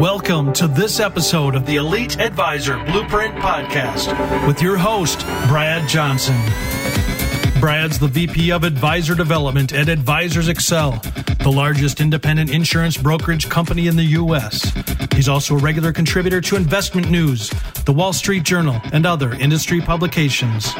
Welcome to this episode of the Elite Advisor Blueprint Podcast with your host, Brad Johnson. Brad's the VP of Advisor Development at Advisors Excel, the largest independent insurance brokerage company in the U.S. He's also a regular contributor to Investment News, The Wall Street Journal, and other industry publications.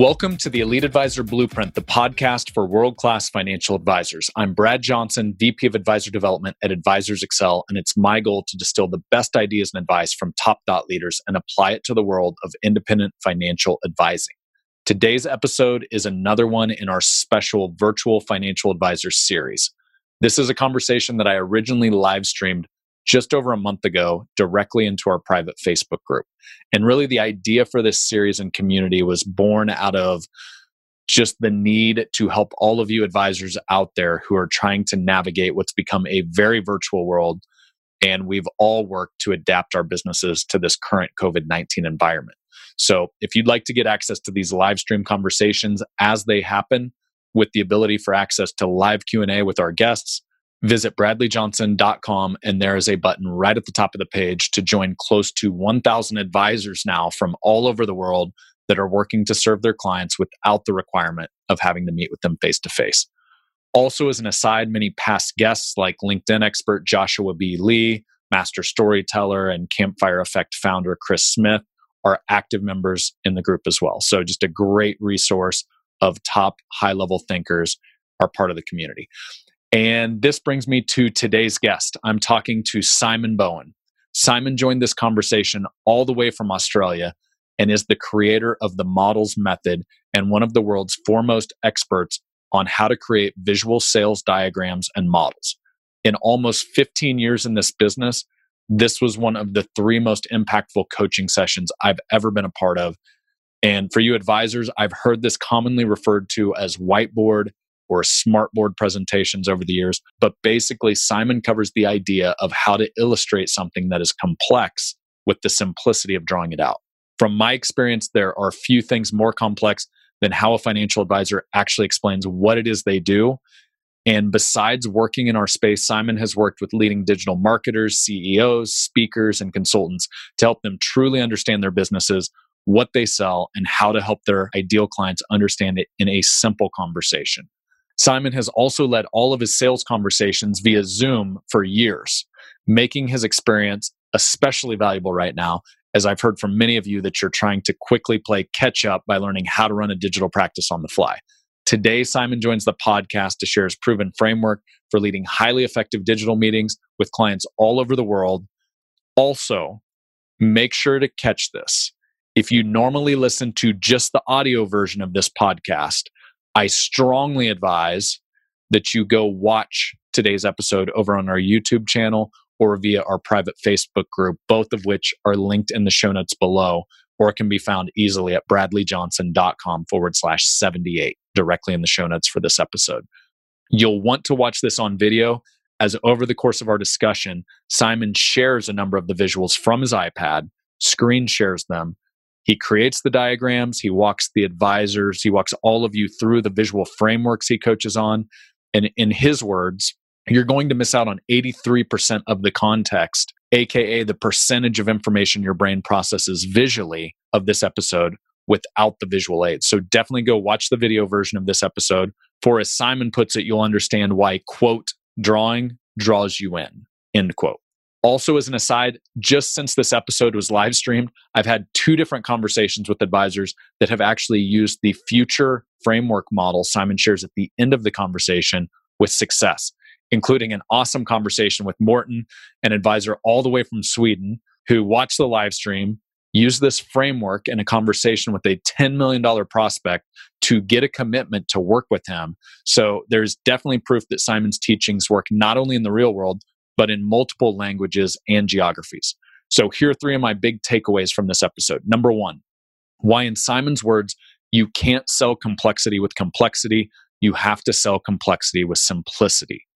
Welcome to the Elite Advisor Blueprint, the podcast for world class financial advisors. I'm Brad Johnson, VP of Advisor Development at Advisors Excel, and it's my goal to distill the best ideas and advice from top thought leaders and apply it to the world of independent financial advising. Today's episode is another one in our special virtual financial advisor series. This is a conversation that I originally live streamed just over a month ago directly into our private Facebook group. And really, the idea for this series and community was born out of just the need to help all of you advisors out there who are trying to navigate what's become a very virtual world. And we've all worked to adapt our businesses to this current COVID 19 environment. So, if you'd like to get access to these live stream conversations as they happen, with the ability for access to live Q&A with our guests, visit bradleyjohnson.com and there is a button right at the top of the page to join close to 1000 advisors now from all over the world that are working to serve their clients without the requirement of having to meet with them face to face also as an aside many past guests like linkedin expert joshua b. Lee master storyteller and campfire effect founder chris smith are active members in the group as well. So just a great resource of top high level thinkers are part of the community and this brings me to today's guest. I'm talking to Simon Bowen. Simon joined this conversation all the way from Australia and is the creator of the Models Method and one of the world's foremost experts on how to create visual sales diagrams and models. In almost 15 years in this business, this was one of the three most impactful coaching sessions I've ever been a part of. And for you advisors, I've heard this commonly referred to as whiteboard or smartboard presentations over the years. But basically, Simon covers the idea of how to illustrate something that is complex with the simplicity of drawing it out. From my experience, there are few things more complex than how a financial advisor actually explains what it is they do. And besides working in our space, Simon has worked with leading digital marketers, CEOs, speakers, and consultants to help them truly understand their businesses, what they sell, and how to help their ideal clients understand it in a simple conversation. Simon has also led all of his sales conversations via Zoom for years, making his experience especially valuable right now, as I've heard from many of you that you're trying to quickly play catch up by learning how to run a digital practice on the fly. Today, Simon joins the podcast to share his proven framework for leading highly effective digital meetings with clients all over the world. Also, make sure to catch this. If you normally listen to just the audio version of this podcast, I strongly advise that you go watch today's episode over on our YouTube channel or via our private Facebook group, both of which are linked in the show notes below, or can be found easily at bradleyjohnson.com forward slash 78 directly in the show notes for this episode. You'll want to watch this on video as over the course of our discussion, Simon shares a number of the visuals from his iPad, screen shares them, he creates the diagrams, he walks the advisors, he walks all of you through the visual frameworks he coaches on. And in his words, you're going to miss out on 83% of the context, AKA the percentage of information your brain processes visually of this episode without the visual aids. So definitely go watch the video version of this episode. For as Simon puts it, you'll understand why, quote, drawing draws you in, end quote. Also, as an aside, just since this episode was live streamed, I've had two different conversations with advisors that have actually used the future framework model Simon shares at the end of the conversation with success, including an awesome conversation with Morton, an advisor all the way from Sweden, who watched the live stream, used this framework in a conversation with a $10 million prospect to get a commitment to work with him. So there's definitely proof that Simon's teachings work not only in the real world, but in multiple languages and geographies. So here are three of my big takeaways from this episode. Number one, why, in Simon's words, you can't sell complexity with complexity. You have to sell complexity with simplicity.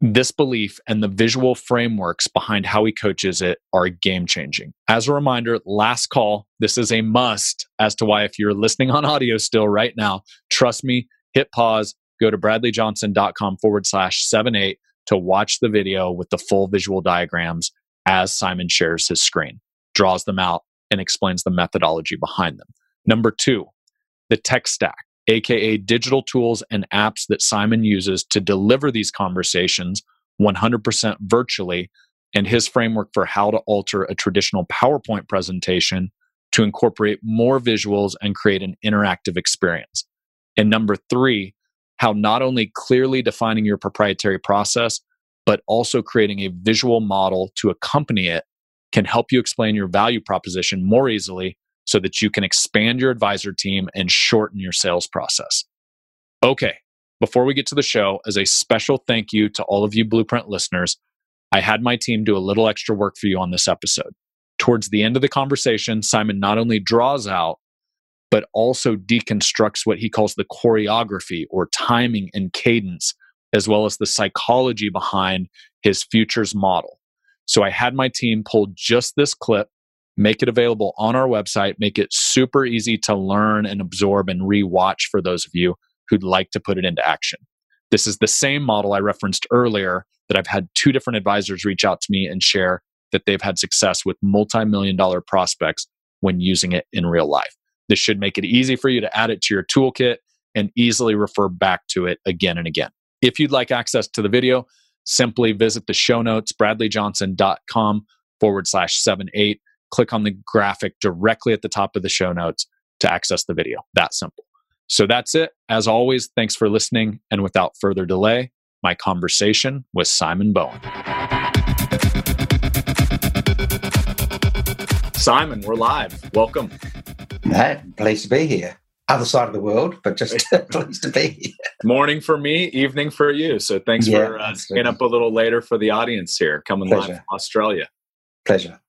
This belief and the visual frameworks behind how he coaches it are game changing. As a reminder, last call, this is a must as to why, if you're listening on audio still right now, trust me, hit pause, go to bradleyjohnson.com forward slash 78 to watch the video with the full visual diagrams as Simon shares his screen, draws them out, and explains the methodology behind them. Number two, the tech stack, aka digital tools and apps that Simon uses to deliver these conversations 100% virtually, and his framework for how to alter a traditional PowerPoint presentation to incorporate more visuals and create an interactive experience. And number three, how not only clearly defining your proprietary process, but also creating a visual model to accompany it can help you explain your value proposition more easily so that you can expand your advisor team and shorten your sales process. Okay, before we get to the show, as a special thank you to all of you Blueprint listeners, I had my team do a little extra work for you on this episode. Towards the end of the conversation, Simon not only draws out, but also deconstructs what he calls the choreography or timing and cadence, as well as the psychology behind his futures model. So I had my team pull just this clip make it available on our website, make it super easy to learn and absorb and rewatch for those of you who'd like to put it into action. This is the same model I referenced earlier that I've had two different advisors reach out to me and share that they've had success with multi million dollar prospects when using it in real life. This should make it easy for you to add it to your toolkit and easily refer back to it again and again. If you'd like access to the video, simply visit the show notes, bradleyjohnson.com forward slash 78 click on the graphic directly at the top of the show notes to access the video. That simple. So that's it. As always, thanks for listening. And without further delay, my conversation with Simon Bowen. Simon, we're live. Welcome. Hey, pleased to be here. Other side of the world, but just pleased to be here. Morning for me, evening for you. So thanks yeah, for uh, staying up a little later for the audience here, coming Pleasure. live from Australia. Pleasure.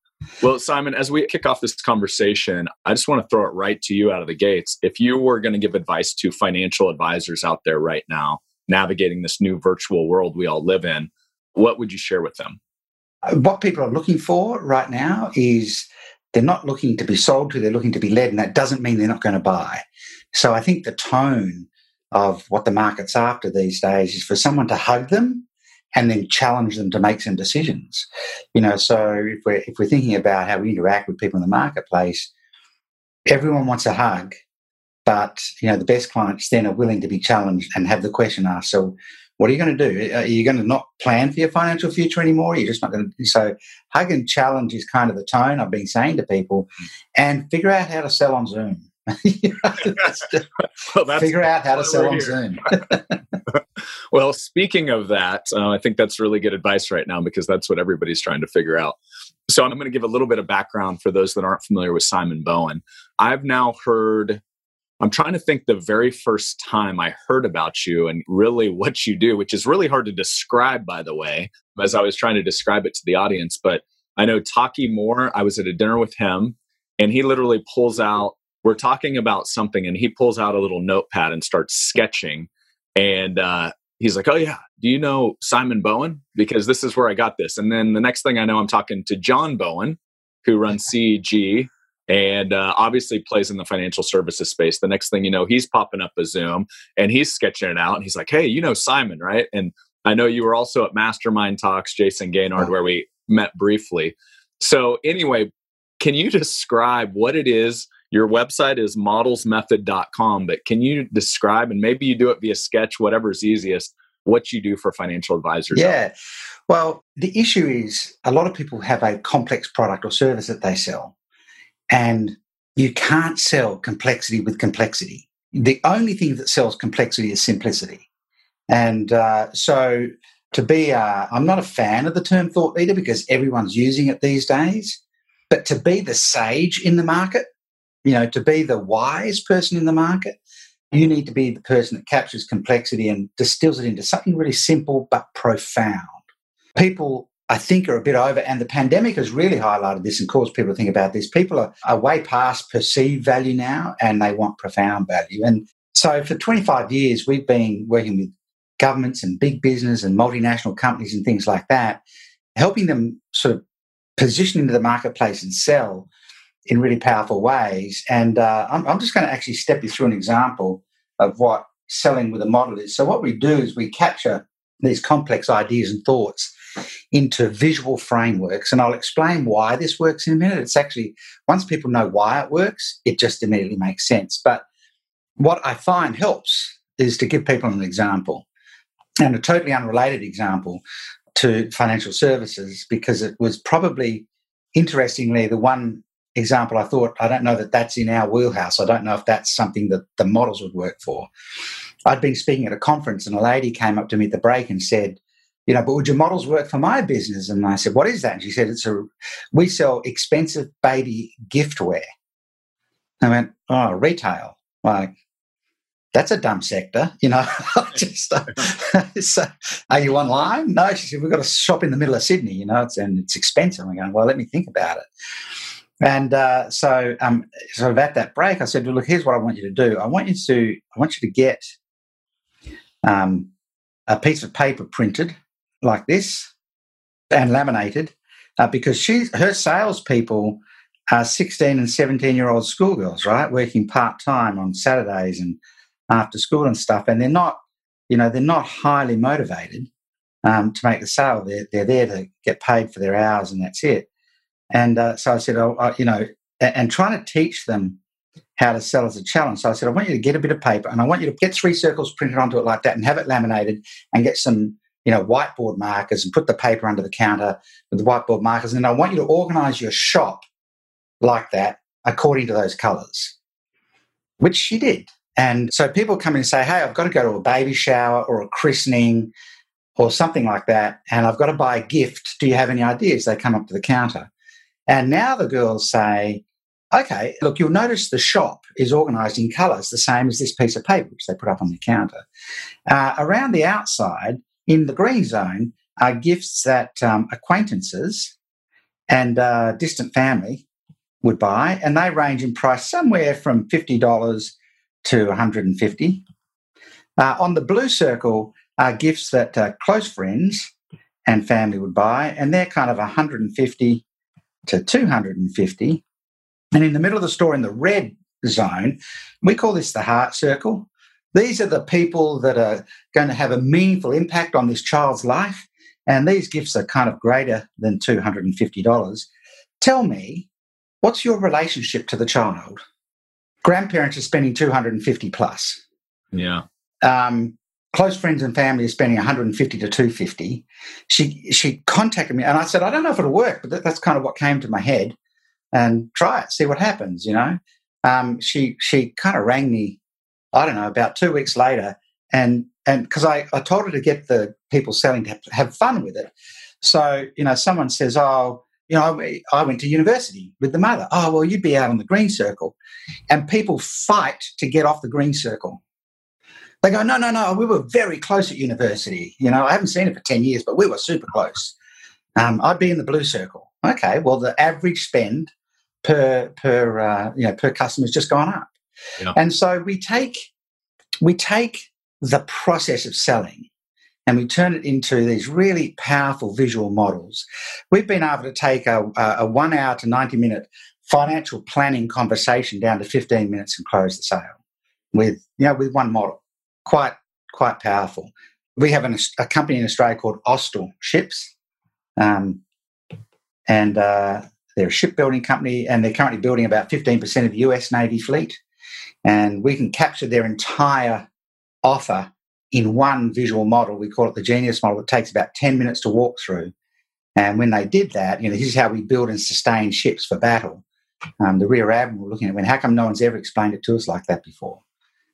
Well, Simon, as we kick off this conversation, I just want to throw it right to you out of the gates. If you were going to give advice to financial advisors out there right now, navigating this new virtual world we all live in, what would you share with them? Uh, what people are looking for right now is they're not looking to be sold to, they're looking to be led, and that doesn't mean they're not going to buy. So I think the tone of what the market's after these days is for someone to hug them and then challenge them to make some decisions. You know, so if we're if we're thinking about how we interact with people in the marketplace, everyone wants a hug, but you know the best clients then are willing to be challenged and have the question asked. So, what are you going to do? Are you going to not plan for your financial future anymore? You're just not going to. So, hug and challenge is kind of the tone I've been saying to people, and figure out how to sell on Zoom. well, figure out how to sell on Zoom. well, speaking of that, uh, I think that's really good advice right now because that's what everybody's trying to figure out. So I'm going to give a little bit of background for those that aren't familiar with Simon Bowen. I've now heard I'm trying to think the very first time I heard about you and really what you do, which is really hard to describe, by the way, as I was trying to describe it to the audience. But I know Taki Moore, I was at a dinner with him, and he literally pulls out, we're talking about something, and he pulls out a little notepad and starts sketching. And uh, he's like, Oh, yeah, do you know Simon Bowen? Because this is where I got this. And then the next thing I know, I'm talking to John Bowen, who runs CEG and uh, obviously plays in the financial services space. The next thing you know, he's popping up a Zoom and he's sketching it out. And he's like, Hey, you know Simon, right? And I know you were also at Mastermind Talks, Jayson Gaignard, where we met briefly. So, anyway, can you describe what it is your website is modelsmethod.com, but can you describe, and maybe you do it via sketch, whatever's easiest, what you do for financial advisors? Yeah. Well, the issue is a lot of people have a complex product or service that they sell, and you can't sell complexity with complexity. The only thing that sells complexity is simplicity. And uh, so, to be, uh, I'm not a fan of the term thought leader because everyone's using it these days, but to be the sage in the market, you know, to be the wise person in the market, you need to be the person that captures complexity and distills it into something really simple but profound. People, I think, are a bit over, and the pandemic has really highlighted this and caused people to think about this. People are, are way past perceived value now and they want profound value. And so for 25 years, we've been working with governments and big business and multinational companies and things like that, helping them sort of position into the marketplace and sell in really powerful ways. And uh, I'm, I'm, just going to actually step you through an example of what selling with a model is so what we do is we capture these complex ideas and thoughts into visual frameworks. And I'll explain why this works in a minute. It's actually, once people know why it works, it just immediately makes sense. But what I find helps is to give people an example and a totally unrelated example to financial services because it was probably interestingly the one example I thought I don't know that that's in our wheelhouse. I don't know if that's something that the models would work for. I'd been speaking at a conference and a lady came up to me at the break and said, you know, but would your models work for my business? And I said, what is that? And she said, it's a, we sell expensive baby giftware. I went, oh, retail. Like, that's a dumb sector, you know. just uh, so, are you online? No, she said we've got a shop in the middle of Sydney, you know, it's, and it's expensive. I'm going, well, let me think about it. And uh, so, um, sort of at that break, I said, well, look, here's what I want you to do. I want you to, I want you to get um, a piece of paper printed like this and laminated uh, because she, her salespeople are 16 and 17 year old schoolgirls, right? Working part time on Saturdays and after school and stuff. And they're not, you know, they're not highly motivated um, to make the sale. They're, they're there to get paid for their hours and that's it. And uh, so I said, oh, uh, you know, and, and trying to teach them how to sell as a challenge. So I said, I want you to get a bit of paper and I want you to get three circles printed onto it like that and have it laminated and get some, you know, whiteboard markers and put the paper under the counter with the whiteboard markers. And I want you to organize your shop like that according to those colors, which she did. And so people come in and say, Hey, I've got to go to a baby shower or a christening or something like that. And I've got to buy a gift. Do you have any ideas? They come up to the counter. And now the girls say, okay, look, you'll notice the shop is organized in colors, the same as this piece of paper, which they put up on the counter. Uh, around the outside, in the green zone, are gifts that um, acquaintances and uh, distant family would buy, and they range in price somewhere from $50 to 150 uh, On the blue circle are gifts that uh, close friends and family would buy, and they're kind of 150 to 250 and in the middle of the store in the red zone, we call this the heart circle. These are the people that are going to have a meaningful impact on this child's life. And these gifts are kind of greater than $250. Tell me, what's your relationship to the child? Grandparents are spending 250 plus. Yeah. Um, close friends and family are spending 150 to 250. She she contacted me and I said, I don't know if it'll work, but that, that's kind of what came to my head and try it, see what happens. You know, um, she she kind of rang me. I don't know about two weeks later, and and because I, I told her to get the people selling to have, have fun with it. So you know, someone says, "Oh, you know, I went to university with the mother. Oh, well, you'd be out on the green circle. And people fight to get off the green circle. They go, no, no, no, we were very close at university. You know, I haven't seen it for 10 years, but we were super close. Um, I'd be in the blue circle. Okay, well, the average spend per per uh, you know per customer has just gone up, yeah. and so we take we take the process of selling and we turn it into these really powerful visual models. We've been able to take a, a one hour to ninety minute financial planning conversation down to fifteen minutes and close the sale with you know with one model. Quite quite powerful. We have an, a company in Australia called Austal Ships. Um, and uh, they're a shipbuilding company, and they're currently building about 15% of the US Navy fleet. And we can capture their entire offer in one visual model. We call it the Genius model. It takes about 10 minutes to walk through. And when they did that, you know, this is how we build and sustain ships for battle. Um, the Rear Admiral looking at when how come no one's ever explained it to us like that before?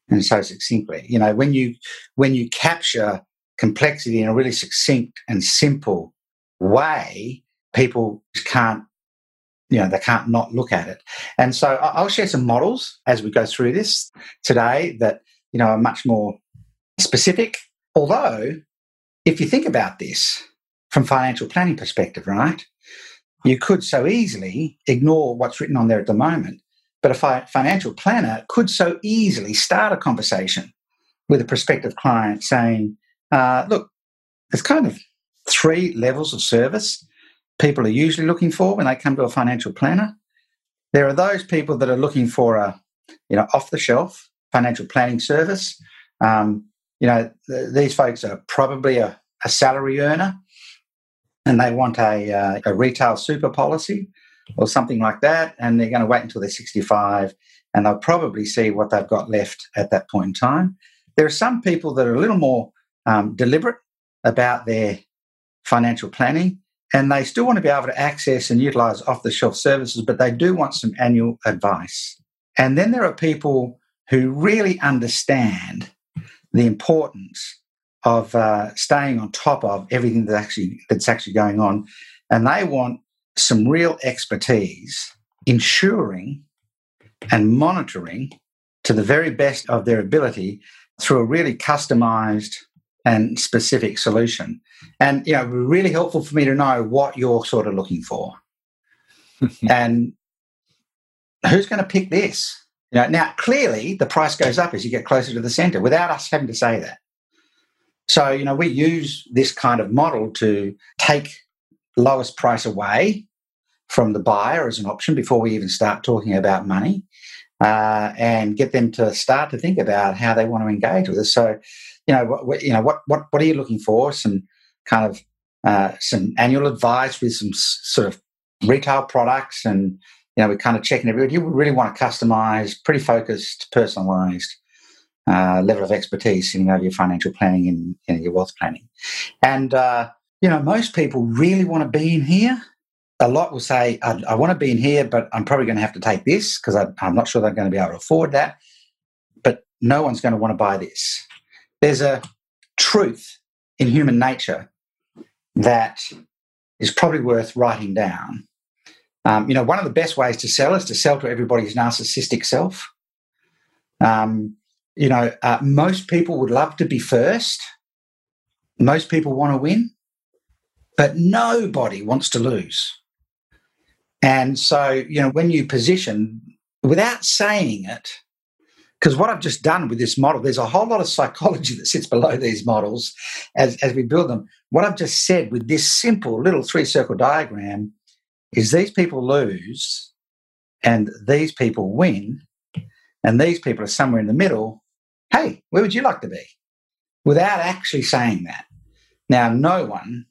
And so succinctly, you know, when you when you capture complexity in a really succinct and simple way, people can't you know they can't not look at it. And so i'll share some models as we go through this today that you know are much more specific. Although if you think about this from financial planning perspective right you could so easily ignore what's written on there at the moment but a financial planner could so easily start a conversation with a prospective client saying uh, look there's kind of three levels of service people are usually looking for when they come to a financial planner. There are those people that are looking for a, you know, off the shelf financial planning service. Um, you know, th- these folks are probably a, a, salary earner and they want a, uh, a retail super policy or something like that. And they're going to wait until they're 65 and they'll probably see what they've got left at that point in time. There are some people that are a little more um, deliberate about their financial planning and they still want to be able to access and utilize off the shelf services, but they do want some annual advice. And then there are people who really understand the importance of uh, staying on top of everything that actually that's actually going on, and they want some real expertise ensuring and monitoring to the very best of their ability through a really customized and specific solution. And you know, really helpful for me to know what you're sort of looking for. and who's going to pick this? You know, now clearly the price goes up as you get closer to the center without us having to say that. So, you know, we use this kind of model to take lowest price away from the buyer as an option before we even start talking about money uh, and get them to start to think about how they want to engage with us. So, you know, what, you know, what, what, what are you looking for? Some kind of uh, some annual advice with some sort of retail products and you know, we're kind of checking everybody. You really want to customize, pretty focused, personalized uh, level of expertise in you know, your financial planning and you know, your wealth planning. And, uh, you know, most people really want to be in here. A lot will say, I, I want to be in here, but I'm probably going to have to take this because I'm not sure they're going to be able to afford that. But no one's going to want to buy this. There's a truth in human nature that is probably worth writing down um, you know, one of the best ways to sell is to sell to everybody's narcissistic self. Um, you know, uh, most people would love to be first. Most people want to win, but nobody wants to lose. And so, you know, when you position without saying it, because what I've just done with this model, there's a whole lot of psychology that sits below these models as, as we build them. What I've just said with this simple little three circle diagram is these people lose and these people win and these people are somewhere in the middle. Hey, where would you like to be? Without actually saying that. Now, no one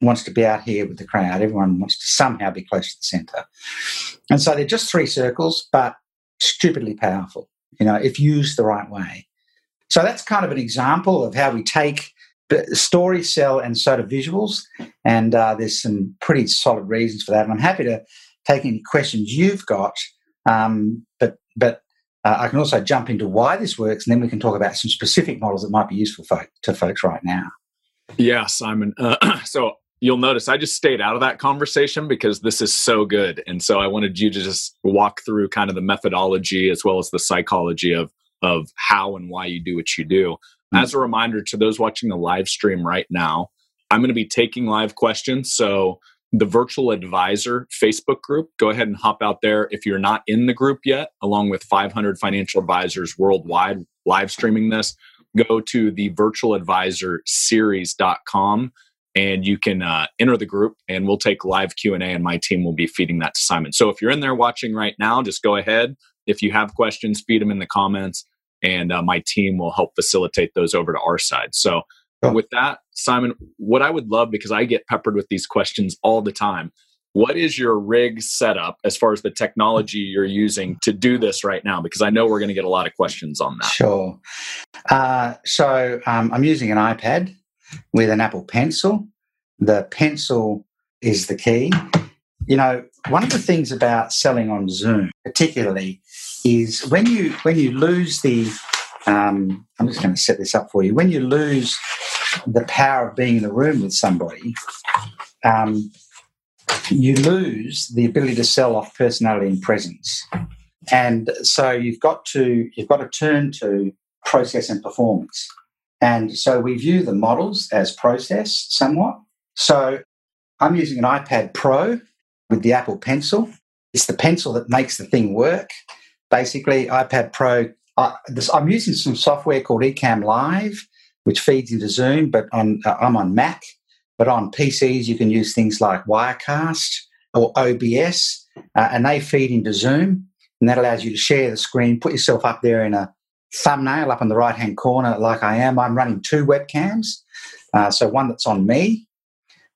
wants to be out here with the crowd. Everyone wants to somehow be close to the center. And so they're just three circles, but stupidly powerful, you know, if used the right way. So that's kind of an example of how we take story sell and so do visuals. And uh, there's some pretty solid reasons for that. And I'm happy to take any questions you've got. Um, but but uh, I can also jump into why this works, and then we can talk about some specific models that might be useful for, to folks right now. Yeah, Simon. Uh, so you'll notice I just stayed out of that conversation because this is so good, and so I wanted you to just walk through kind of the methodology as well as the psychology of of how and why you do what you do. Mm. As a reminder to those watching the live stream right now, I'm going to be taking live questions. So, the virtual advisor Facebook group, go ahead and hop out there if you're not in the group yet, along with 500 financial advisors worldwide live streaming this. Go to the virtualadvisorseries.com and you can uh, enter the group and we'll take live q&a and my team will be feeding that to simon so if you're in there watching right now just go ahead if you have questions feed them in the comments and uh, my team will help facilitate those over to our side. So, oh. with that, Simon, what I would love because I get peppered with these questions all the time. What is your rig setup as far as the technology you're using to do this right now? Because I know we're going to get a lot of questions on that. Sure. Uh, so um, I'm using an iPad with an Apple Pencil. The pencil is the key. You know, one of the things about selling on Zoom, particularly, is when you when you lose the um, I'm just going to set this up for you. When you lose the power of being in the room with somebody, um, you lose the ability to sell off personality and presence. And so you've got to you've got to turn to process and performance. And so we view the models as process somewhat. So I'm using an iPad Pro with the Apple Pencil. It's the pencil that makes the thing work basically iPad Pro. This, I'm using some software called Ecamm Live, which feeds into Zoom, but on uh, I'm on Mac. But on PCs, you can use things like Wirecast or OBS, uh, and they feed into Zoom, and that allows you to share the screen, put yourself up there in a thumbnail up in the right hand corner, like I am, I'm running two webcams. Uh, so one that's on me.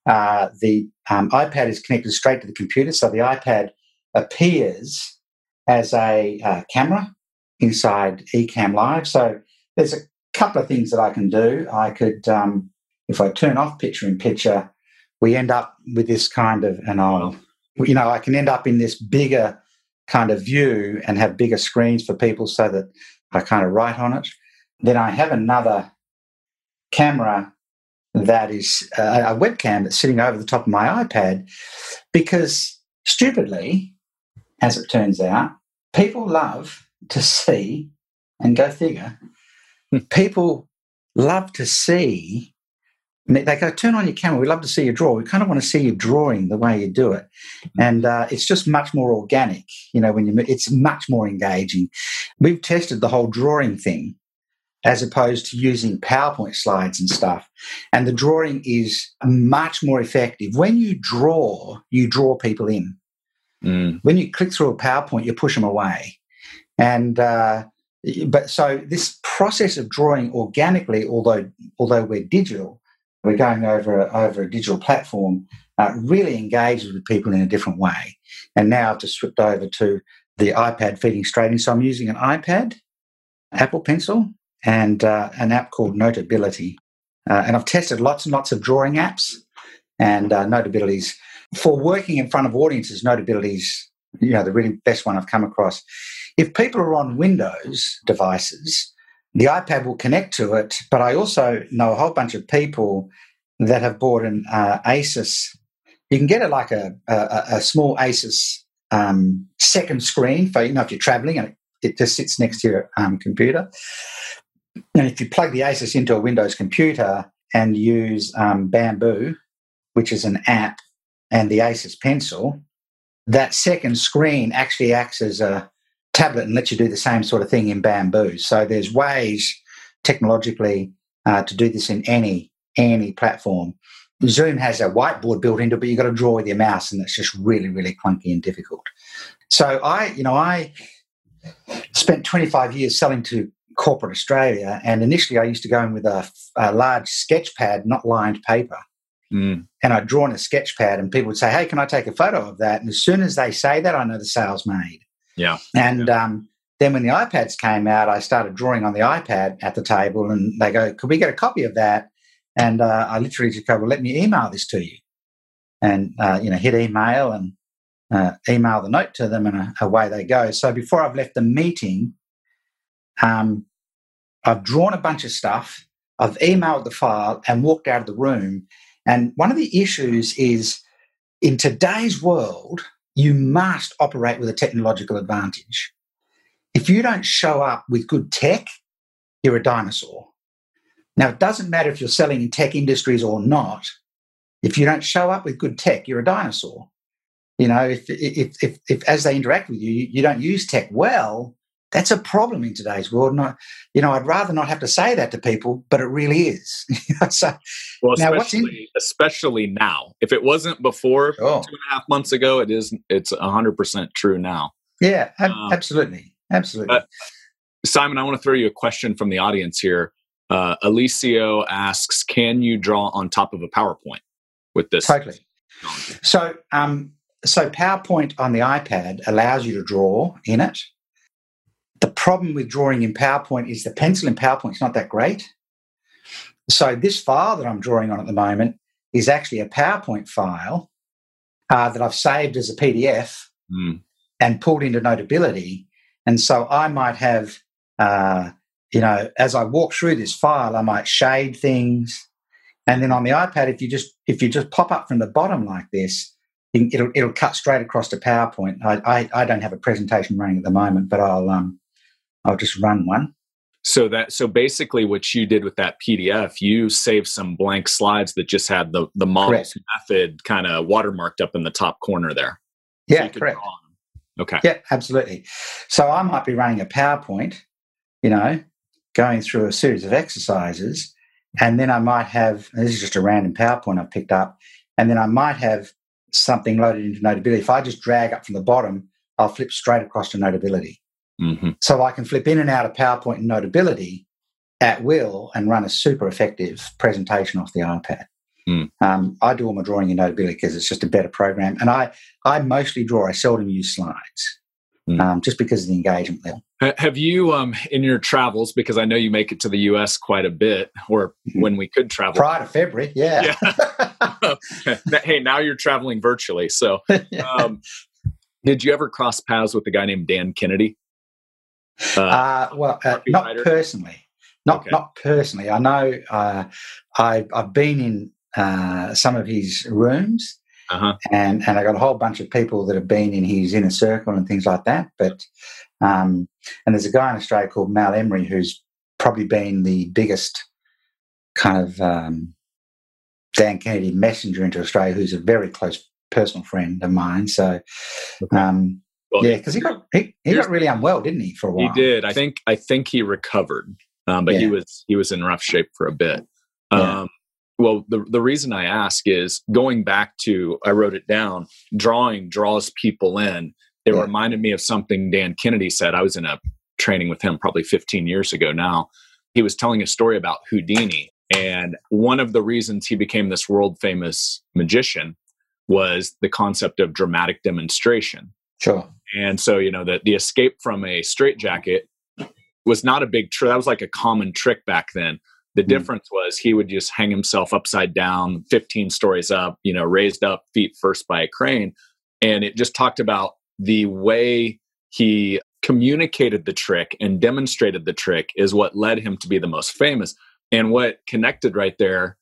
Uh, the um, iPad is connected straight to the computer, so the iPad appears as a uh, camera inside Ecamm Live. So there's a couple of things that I can do. I could, um, if I turn off picture in picture, we end up with this kind of, and I'll, you know, I can end up in this bigger kind of view and have bigger screens for people so that I kind of write on it. Then I have another camera that is uh, a webcam that's sitting over the top of my iPad because stupidly, as it turns out, people love to see, and go figure, people love to see. They go, turn on your camera. We love to see you draw. We kind of want to see you drawing the way you do it, and uh, it's just much more organic. You know, when you, it's much more engaging. We've tested the whole drawing thing, as opposed to using PowerPoint slides and stuff. And the drawing is much more effective. When you draw, you draw people in. Mm. When you click through a PowerPoint, you push them away. And uh, but so this process of drawing organically, although although we're digital, we're going over over a digital platform, uh, really engages with people in a different way. And now I've just switched over to the iPad feeding straight in. So I'm using an iPad, Apple Pencil, and uh, an app called Notability. Uh, and I've tested lots and lots of drawing apps, and uh, Notability's for working in front of audiences. Notability's you know the really best one I've come across. If people are on Windows devices, the iPad will connect to it. But I also know a whole bunch of people that have bought an uh, Asus. You can get it like a, a, a small Asus um, second screen for you know if you're traveling and it, just sits next to your um, computer. And if you plug the Asus into a Windows computer and use um, Bamboo, which is an app, and the Asus Pencil, that second screen actually acts as a tablet and lets you do the same sort of thing in Bamboo. So there's ways technologically uh, to do this in any any platform. Zoom has a whiteboard built into it, but you've got to draw with your mouse, and it's just really, really clunky and difficult. So I, you know, I spent 25 years selling to corporate Australia, and initially I used to go in with a, a large sketch pad, not lined paper. Mm. And I'd drawn a sketch pad, and people would say, Hey, can I take a photo of that? And as soon as they say that, I know the sale's made. Yeah. And yeah. Um, then when the iPads came out, I started drawing on the iPad at the table, and they go, Could we get a copy of that? And uh, I literally just go, Well, let me email this to you. And, uh, you know, hit email and uh, email the note to them, and uh, away they go. So before I've left the meeting, um, I've drawn a bunch of stuff, I've emailed the file, and walked out of the room. And one of the issues is in today's world, you must operate with a technological advantage. If you don't show up with good tech, you're a dinosaur. Now, it doesn't matter if you're selling in tech industries or not. If you don't show up with good tech, you're a dinosaur. You know, if, if, if, if as they interact with you, you don't use tech well, that's a problem in today's world. And I, you know, I'd rather not have to say that to people, but it really is. so, well, now especially, in- especially now. If it wasn't before two and a half months ago, it is. It's hundred percent true now. Yeah, ab- um, absolutely, absolutely. Simon, I want to throw you a question from the audience here. Uh, Alicio asks, "Can you draw on top of a PowerPoint with this?" Totally. So, um, so PowerPoint on the iPad allows you to draw in it. The problem with drawing in PowerPoint is the pencil in PowerPoint is not that great. So this file that I'm drawing on at the moment is actually a PowerPoint file uh, that I've saved as a PDF mm. and pulled into Notability. And so I might have, uh, you know, as I walk through this file, I might shade things. And then on the iPad, if you just if you just pop up from the bottom like this, it'll it'll cut straight across to PowerPoint. I, I, I don't have a presentation running at the moment, but I'll um, I'll just run one. So that so basically what you did with that PDF, you saved some blank slides that just had the the models method kind of watermarked up in the top corner there. Yeah, so correct. Okay. Yeah, absolutely. So I might be running a PowerPoint, you know, going through a series of exercises, and then I might have this is just a random PowerPoint I've picked up, and then I might have something loaded into Notability. If I just drag up from the bottom, I'll flip straight across to Notability. Mm-hmm. So I can flip in and out of PowerPoint and Notability at will and run a super effective presentation off the iPad. Mm. Um, I do all my drawing in Notability because it's just a better program. And I, I mostly draw, I seldom use slides. Mm. Um, just because of the engagement level. Have you, um, in your travels, because I know you make it to the U.S. quite a bit, or mm-hmm. when we could travel prior to February, yeah. yeah. hey, now you're traveling virtually. So, um, did you ever cross paths with a guy named Dan Kennedy? Uh, uh, well, uh, not personally. Not okay. not personally. I know uh, I, I've been in uh, some of his rooms, uh-huh. and and I got a whole bunch of people that have been in his inner circle and things like that. But um, and there's a guy in Australia called Mal Emery who's probably been the biggest kind of um, Dan Kennedy messenger into Australia, who's a very close personal friend of mine. So. Um, well, yeah, because he got he, he got really unwell, didn't he, for a while? He did. I think I think he recovered, um, but yeah. he was he was in rough shape for a bit. Yeah. Um, well, the the reason I ask is going back to I wrote it down. Drawing draws people in. It yeah. reminded me of something Dan Kennedy said. I was in a training with him probably 15 years ago now. He was telling a story about Houdini, and one of the reasons he became this world famous magician was the concept of dramatic demonstration. Sure. And so, you know, the, the escape from a straitjacket was not a big trick. That was like a common trick back then. The mm. difference was he would just hang himself upside down, 15 stories up, you know, raised up feet first by a crane. And it just talked about the way he communicated the trick and demonstrated the trick is what led him to be the most famous. And what connected right there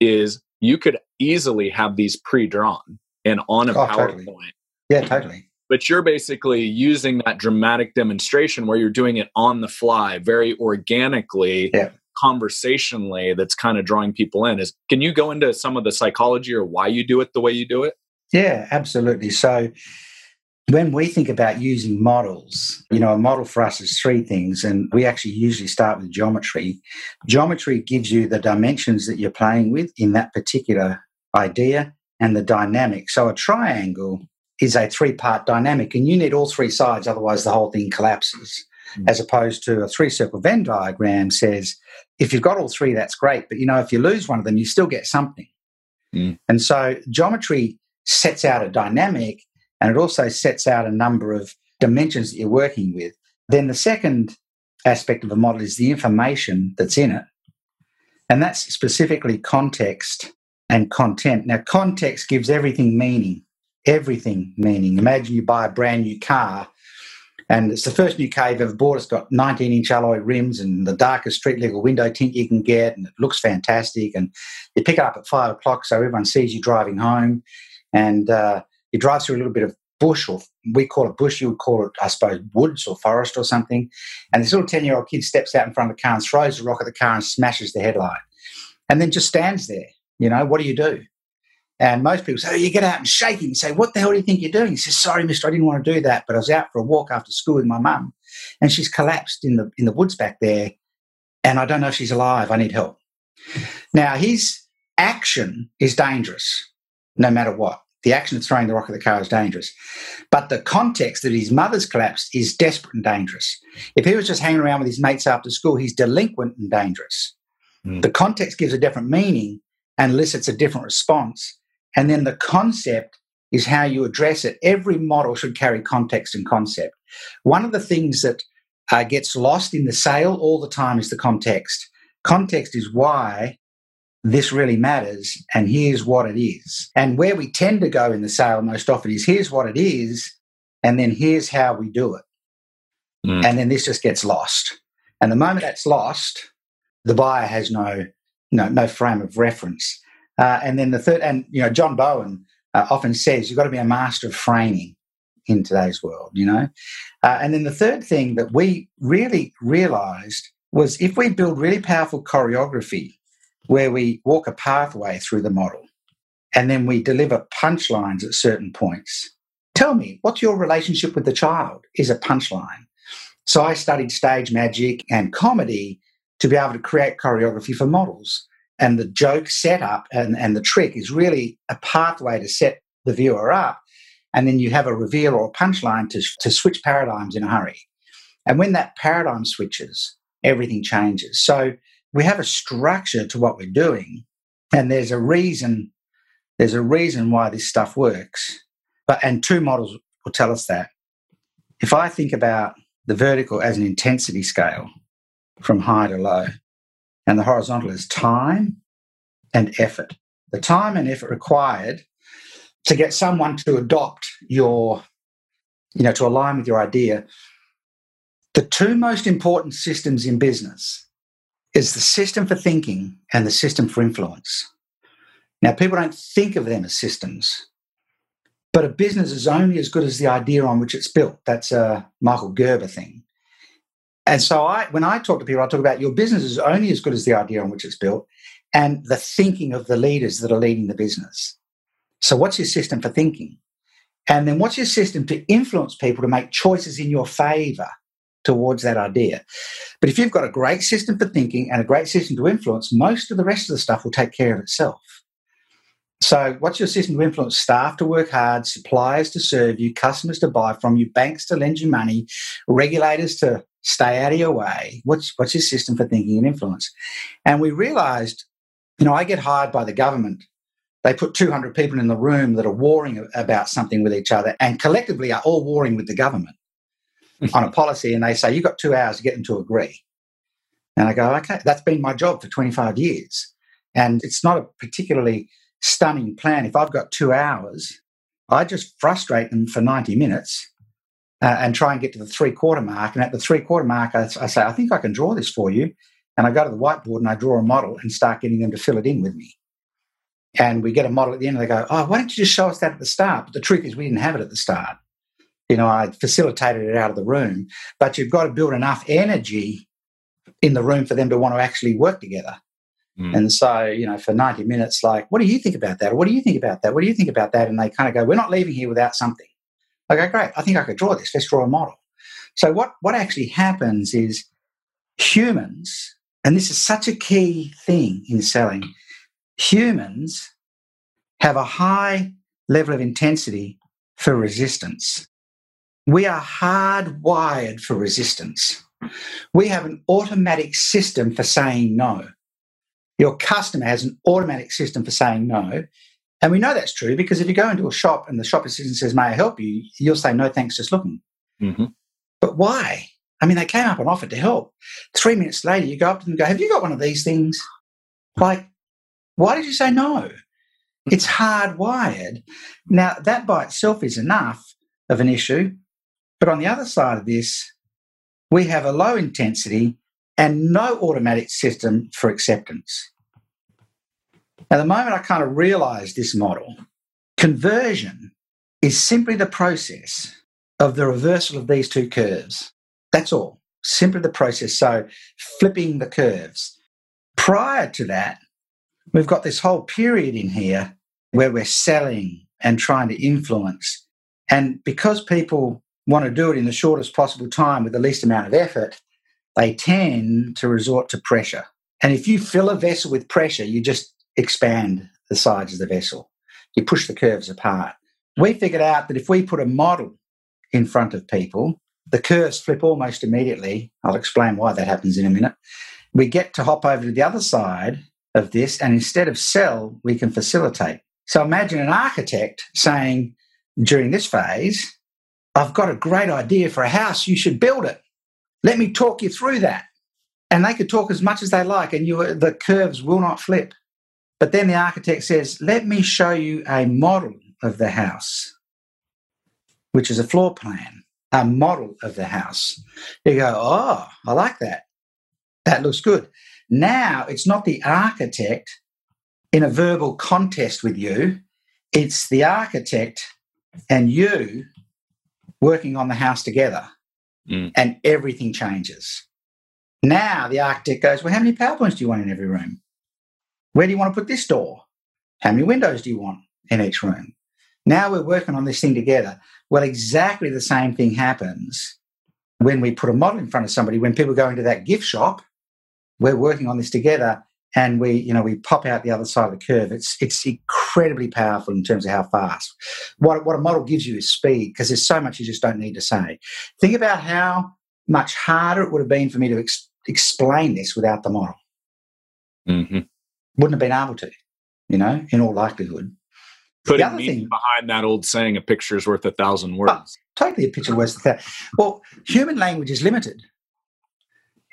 is you could easily have these pre-drawn and on a oh, PowerPoint. Totally. Yeah, totally. But you're basically using that dramatic demonstration where you're doing it on the fly, very organically, yeah. conversationally. That's kind of drawing people in. Is can you go into some of the psychology or why you do it the way you do it? Yeah, absolutely. So when we think about using models, you know, a model for us is three things, and we actually usually start with geometry. Geometry gives you the dimensions that you're playing with in that particular idea and the dynamic. So a triangle is a three part dynamic, and you need all three sides, otherwise, the whole thing collapses. Mm-hmm. As opposed to a three circle Venn diagram says, if you've got all three, that's great. But you know, if you lose one of them, you still get something. Mm. And so geometry sets out a dynamic and it also sets out a number of dimensions that you're working with. Then the second aspect of a model is the information that's in it. And that's specifically context and content. Now, context gives everything meaning, everything meaning. Imagine you buy a brand new car and it's the first new car you've ever bought. It's got 19 inch alloy rims and the darkest street legal window tint you can get, and it looks fantastic. And you pick it up at five o'clock so everyone sees you driving home. And uh, you drive through a little bit of bush, or we call it bush, you would call it, I suppose, woods or forest or something. And this little 10 year old kid steps out in front of the car and throws a rock at the car and smashes the headlight. And then just stands there. You know, what do you do? And most people say, oh, you get out and shake him and say, What the hell do you think you're doing? He says, Sorry, mister, I didn't want to do that, but I was out for a walk after school with my mum and she's collapsed in the in the woods back there. And I don't know if she's alive. I need help. Now his action is dangerous, no matter what. The action of throwing the rock at the car is dangerous. But the context that his mother's collapsed is desperate and dangerous. If he was just hanging around with his mates after school, he's delinquent and dangerous. Mm. The context gives a different meaning and elicits a different response. And then the concept is how you address it. Every model should carry context and concept. One of the things that uh, gets lost in the sale all the time is the context. Context is why this really matters and here's what it is. And where we tend to go in the sale most often is here's what it is and then here's how we do it. Mm. And then this just gets lost. And the moment that's lost, the buyer has no no, no frame of reference. Uh, and then the third, and you know, John Bowen uh, often says you've got to be a master of framing in today's world, you know. Uh, and then the third thing that we really realized was if we build really powerful choreography where we walk a pathway through the model and then we deliver punchlines at certain points. Tell me, what's your relationship with the child? Is a punchline. So I studied stage magic and comedy to be able to create choreography for models. And the joke setup and, and the trick is really a pathway to set the viewer up. And then you have a reveal or a punchline to, to switch paradigms in a hurry. And when that paradigm switches, everything changes. So we have a structure to what we're doing, and there's a reason. There's a reason why this stuff works. But and two models will tell us that. If I think about the vertical as an intensity scale from high to low, and the horizontal is time and effort. The time and effort required to get someone to adopt your, you know, to align with your idea. The two most important systems in business is the system for thinking and the system for influence. Now, people don't think of them as systems, but a business is only as good as the idea on which it's built. That's a Michael Gerber thing. And so I, when I talk to people, I talk about your business is only as good as the idea on which it's built and the thinking of the leaders that are leading the business. So what's your system for thinking? And then what's your system to influence people to make choices in your favor towards that idea? But if you've got a great system for thinking and a great system to influence, most of the rest of the stuff will take care of itself. So, what's your system to influence staff to work hard, suppliers to serve you, customers to buy from you, banks to lend you money, regulators to stay out of your way. What's, what's your system for thinking and influence? And we realized, you know, I get hired by the government. They put 200 people in the room that are warring about something with each other and collectively are all warring with the government on a policy. And they say, you've got two hours to get them to agree. And I go, okay, that's been my job for 25 years. And it's not a particularly stunning plan. If I've got two hours, I just frustrate them for 90 minutes uh, and try and get to the three quarter mark. And at the three quarter mark, I, I, say, I think I can draw this for you. And I go to the whiteboard and I draw a model and start getting them to fill it in with me. And we get a model at the end and they go, Oh, why don't you just show us that at the start? But the truth is, we didn't have it at the start. You know, I facilitated it out of the room, but you've got to build enough energy in the room for them to want to actually work together. Mm. And so, you know, for 90 minutes, like, what do you think about that? Or what do you think about that? What do you think about that? And they kind of go, We're not leaving here without something. Okay, great. I think I could draw this. Let's draw a model. So what, what actually happens is humans, and this is such a key thing in selling, humans have a high level of intensity for resistance. We are hardwired for resistance. We have an automatic system for saying no. Your customer has an automatic system for saying no. And we know that's true because if you go into a shop and the shop assistant says, May I help you? You'll say, No, thanks, just looking. Mm-hmm. But why? I mean, they came up and offered to help. Three minutes later, you go up to them and go, Have you got one of these things? Like, why did you say no? It's hardwired. Now, that by itself is enough of an issue. But on the other side of this, we have a low intensity and no automatic system for acceptance. Now, the moment I kind of realized this model, conversion is simply the process of the reversal of these two curves. That's all. Simply the process. So, flipping the curves. Prior to that, we've got this whole period in here where we're selling and trying to influence. And because people want to do it in the shortest possible time with the least amount of effort, they tend to resort to pressure. And if you fill a vessel with pressure, you just expand the sides of the vessel. You push the curves apart. We figured out that if we put a model in front of people, the curves flip almost immediately. I'll explain why that happens in a minute. We get to hop over to the other side of this, and instead of sell, we can facilitate. So imagine an architect saying during this phase, I've got a great idea for a house, you should build it. Let me talk you through that. And they could talk as much as they like, and you, the curves will not flip. But then the architect says, Let me show you a model of the house, which is a floor plan, a model of the house. You go, Oh, I like that. That looks good. Now it's not the architect in a verbal contest with you, it's the architect and you working on the house together, mm. and everything changes. Now the architect goes, Well, how many PowerPoints do you want in every room? Where do you want to put this door? How many windows do you want in each room? Now we're working on this thing together. Well, exactly the same thing happens when we put a model in front of somebody. When people go into that gift shop, we're working on this together and we, you know, we pop out the other side of the curve. It's it's incredibly powerful in terms of how fast. What, what a model gives you is speed because there's so much you just don't need to say. Think about how much harder it would have been for me to ex- explain this without the model. Mm-hmm. Wouldn't have been able to, you know, in all likelihood. Putting other thing- behind that old saying, "A picture is worth a thousand words." Totally a picture worth than that. Well, human language is limited.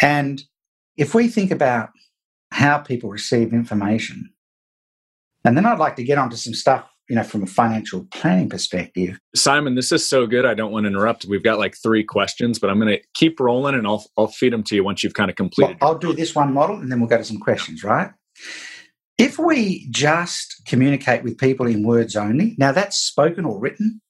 And if we think about how people receive information, and then I'd like to get onto some stuff, you know, from a financial planning perspective. Simon, this is so good. I don't want to interrupt. We've got like three questions, but I'm going to keep rolling, and I'll I'll feed them to you once you've kind of Well, completed. I'll do this one model and then we'll go to some questions, right? If we just communicate with people in words only, now that's spoken or written,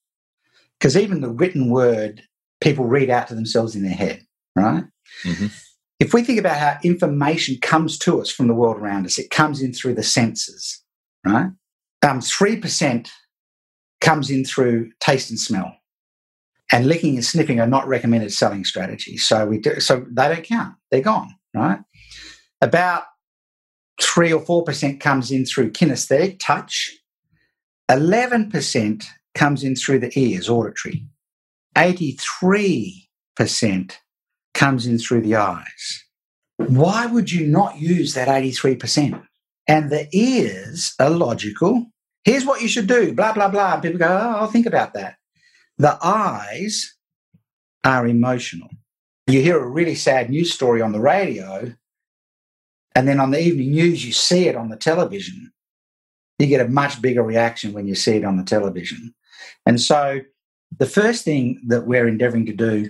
because even the written word people read out to themselves in their head, right? Mhm. If we think about how information comes to us from the world around us, it comes in through the senses, right? Um, 3% comes in through taste and smell. And licking and sniffing are not recommended selling strategies. So we do, so they don't count. They're gone, right? About three or four percent comes in through kinesthetic touch. Eleven percent comes in through the ears, auditory. Eighty-three percent comes in through the eyes. Why would you not use that eighty-three percent? And the ears are logical. Here's what you should do. Blah blah blah. People go, oh, I'll think about that. The eyes are emotional. You hear a really sad news story on the radio, and then on the evening news, you see it on the television. You get a much bigger reaction when you see it on the television. And so, the first thing that we're endeavoring to do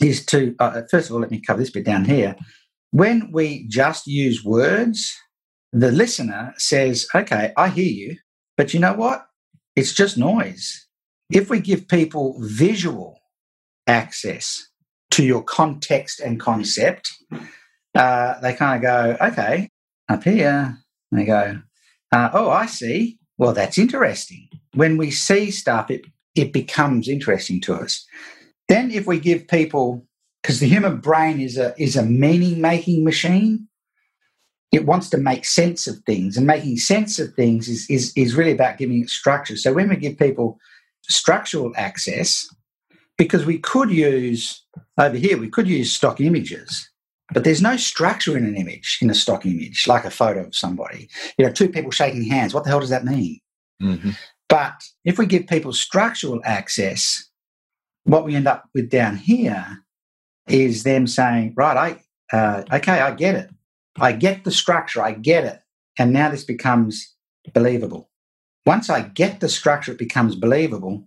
is to, uh, first of all, let me cover this bit down here. When we just use words, the listener says, Okay, I hear you, but you know what? It's just noise. If we give people visual access to your context and concept, uh, they kind of go, okay, up here. They go, uh, oh, I see. Well, that's interesting. When we see stuff, it, it becomes interesting to us. Then, if we give people, because the human brain is a, is a meaning making machine, it wants to make sense of things. And making sense of things is, is, is really about giving it structure. So, when we give people structural access, because we could use over here, we could use stock images, but there's no structure in an image, in a stock image, like a photo of somebody. You know, two people shaking hands. What the hell does that mean? Mhm. But if we give people structural access, what we end up with down here is them saying, right, I, uh, okay, I get it. I get the structure, I get it. And now this becomes believable. Once I get the structure, it becomes believable.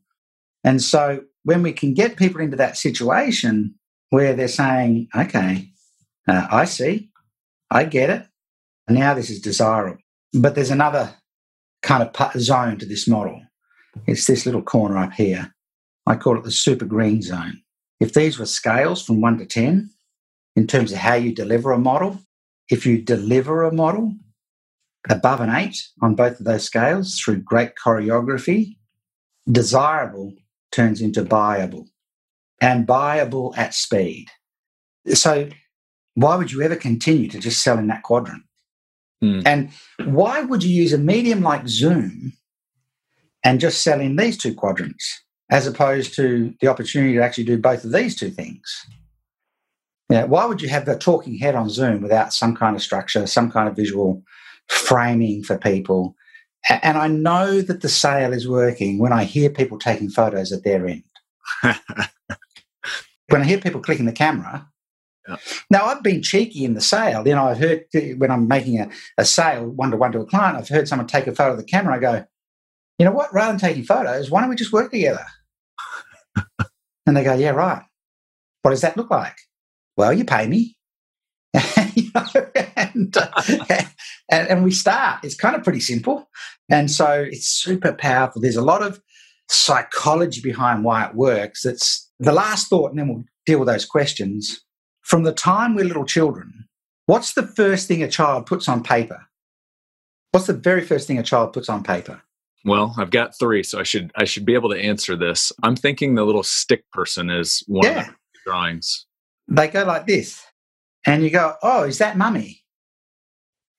And so when we can get people into that situation where they're saying, okay, uh, I see, I get it. Now this is desirable. But there's another kind of zone to this model. It's this little corner up here. I call it the super green zone. If these were scales from one to 10 in terms of how you deliver a model, if you deliver a model above an eight on both of those scales through great choreography, desirable turns into buyable and buyable at speed. So, why would you ever continue to just sell in that quadrant? Hmm. And why would you use a medium like Zoom and just sell in these two quadrants as opposed to the opportunity to actually do both of these two things? Yeah, why would you have a talking head on Zoom without some kind of structure, some kind of visual framing for people? And I know that the sale is working when I hear people taking photos at their end. When I hear people clicking the camera, Yeah. now I've been cheeky in the sale. You know, I've heard when I'm making a, a sale one to one to a client, I've heard someone take a photo of the camera. I go, you know what? Rather than taking photos, why don't we just work together? and they go, yeah, right. What does that look like? Well, you pay me. You know, and, uh, and, and we start. It's kind of pretty simple. And so it's super powerful. There's a lot of psychology behind why it works. It's the last thought, and then we'll deal with those questions. From the time we're little children, what's the first thing a child puts on paper? What's the very first thing a child puts on paper? Well, I've got three, so I should I should be able to answer this. I'm thinking the little stick person is one Yeah. of the drawings. They go like this. And you go, Oh, is that mummy?